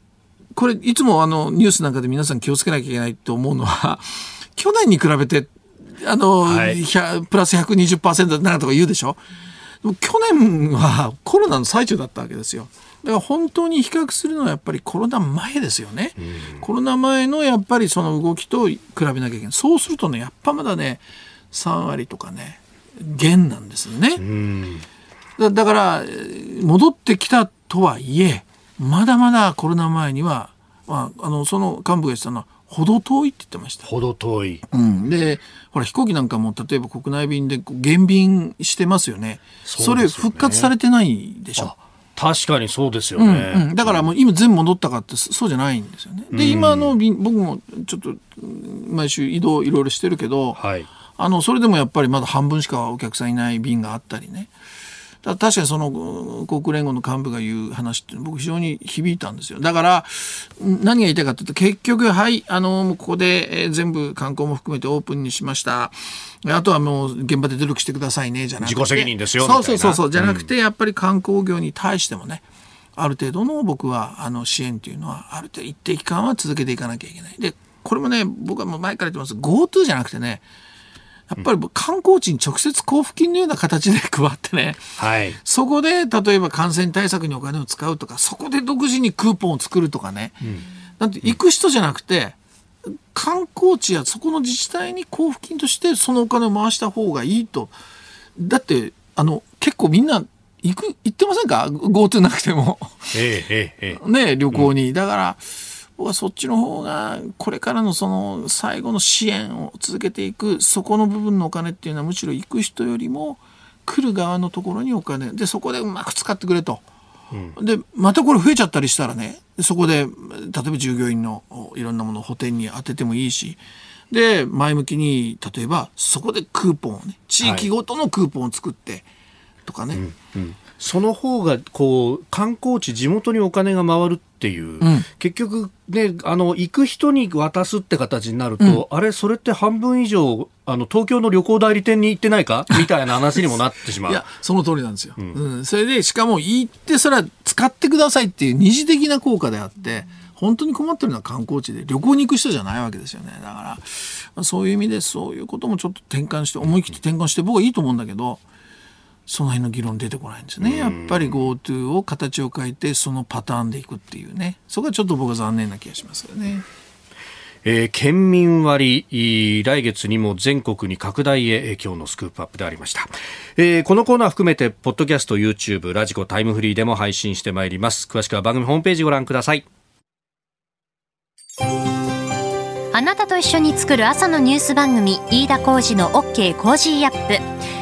C: これいつもあのニュースなんかで皆さん気をつけなきゃいけないと思うのは去年に比べてあの、はい、プラス120%なんとか言うでしょ去年はコロナの最中だったわけですよ。だから本当に比較するのはやっぱりコロナ前ですよね。コロナ前のやっぱりその動きと比べなきゃいけない。そうするとね、やっぱまだね、3割とかね、減なんですよね。だだから戻ってきたとはいえまだまだコロナ前には、まあ、あのその幹部が言ってたのは程遠いって言ってました。
A: 程遠い。
C: うん、で、ほら飛行機なんかも例えば国内便で減便してますよね。そ、ね、れ復活されてないでしょ。
A: 確かにそうですよね、
C: うんうん、だからもう今全部戻ったかってそうじゃないんですよね。で、今の便僕もちょっと毎週移動いろいろしてるけど、はい、あのそれでもやっぱりまだ半分しかお客さんいない便があったりね。確かにその国連合の幹部が言う話って僕非常に響いたんですよ。だから何が言いたいかというと結局はいあのここで全部観光も含めてオープンにしました。あとはもう現場で努力してくださいねじゃなくて
A: 自己責任ですよ
C: そうそうそうそうじゃなくてやっぱり観光業に対してもね、ある程度の僕はあの支援というのはある程度一定期間は続けていかなきゃいけない。でこれもね僕はもう前から言ってます GoTo じゃなくてねやっぱり観光地に直接交付金のような形で配ってね、はい、そこで例えば感染対策にお金を使うとかそこで独自にクーポンを作るとかね、うん、なんて行く人じゃなくて観光地やそこの自治体に交付金としてそのお金を回した方がいいと。だってあの結構みんな行く行ってませんか？GoTo なくても、ええええ、ね旅行に、だから、僕はそっちの方がこれからのその最後の支援を続けていくそこの部分のお金っていうのはむしろ行く人よりも来る側のところにお金。でそこでうまく使ってくれと。うん、でまたこれ増えちゃったりしたらねそこで例えば従業員のいろんなものを補填に当ててもいいしで前向きに例えばそこでクーポンをね地域ごとのクーポンを作って、とかね、うん
A: うんその方がこう観光地地元にお金が回るっていう、うん、結局ねあの行く人に渡すって形になると、うん、あれそれって半分以上あの東京の旅行代理店に行ってないか？みたいな話にもなってしまう。いや
C: その通りなんですよ、うん、うん、それでしかも行ってそれは使ってくださいっていう二次的な効果であって本当に困ってるのは観光地で旅行に行く人じゃないわけですよね。だから、そういう意味でそういうこともちょっと転換して思い切って転換して僕はいいと思うんだけどその辺の議論出てこないんですね。やっぱり GoTo を形を変えてそのパターンでいくっていうね。そこはちょっと僕は残念な気がしますよね。
A: えー、県民割、来月にも全国に拡大へ、今日のスクープアップでありました。えー、このコーナー含めて、ポッドキャスト、YouTube、ラジコ、タイムフリーでも配信してまいります。詳しくは番組ホームページご覧ください。
B: あなたと一緒に作る朝のニュース番組、飯田浩二の OK コージーアップ。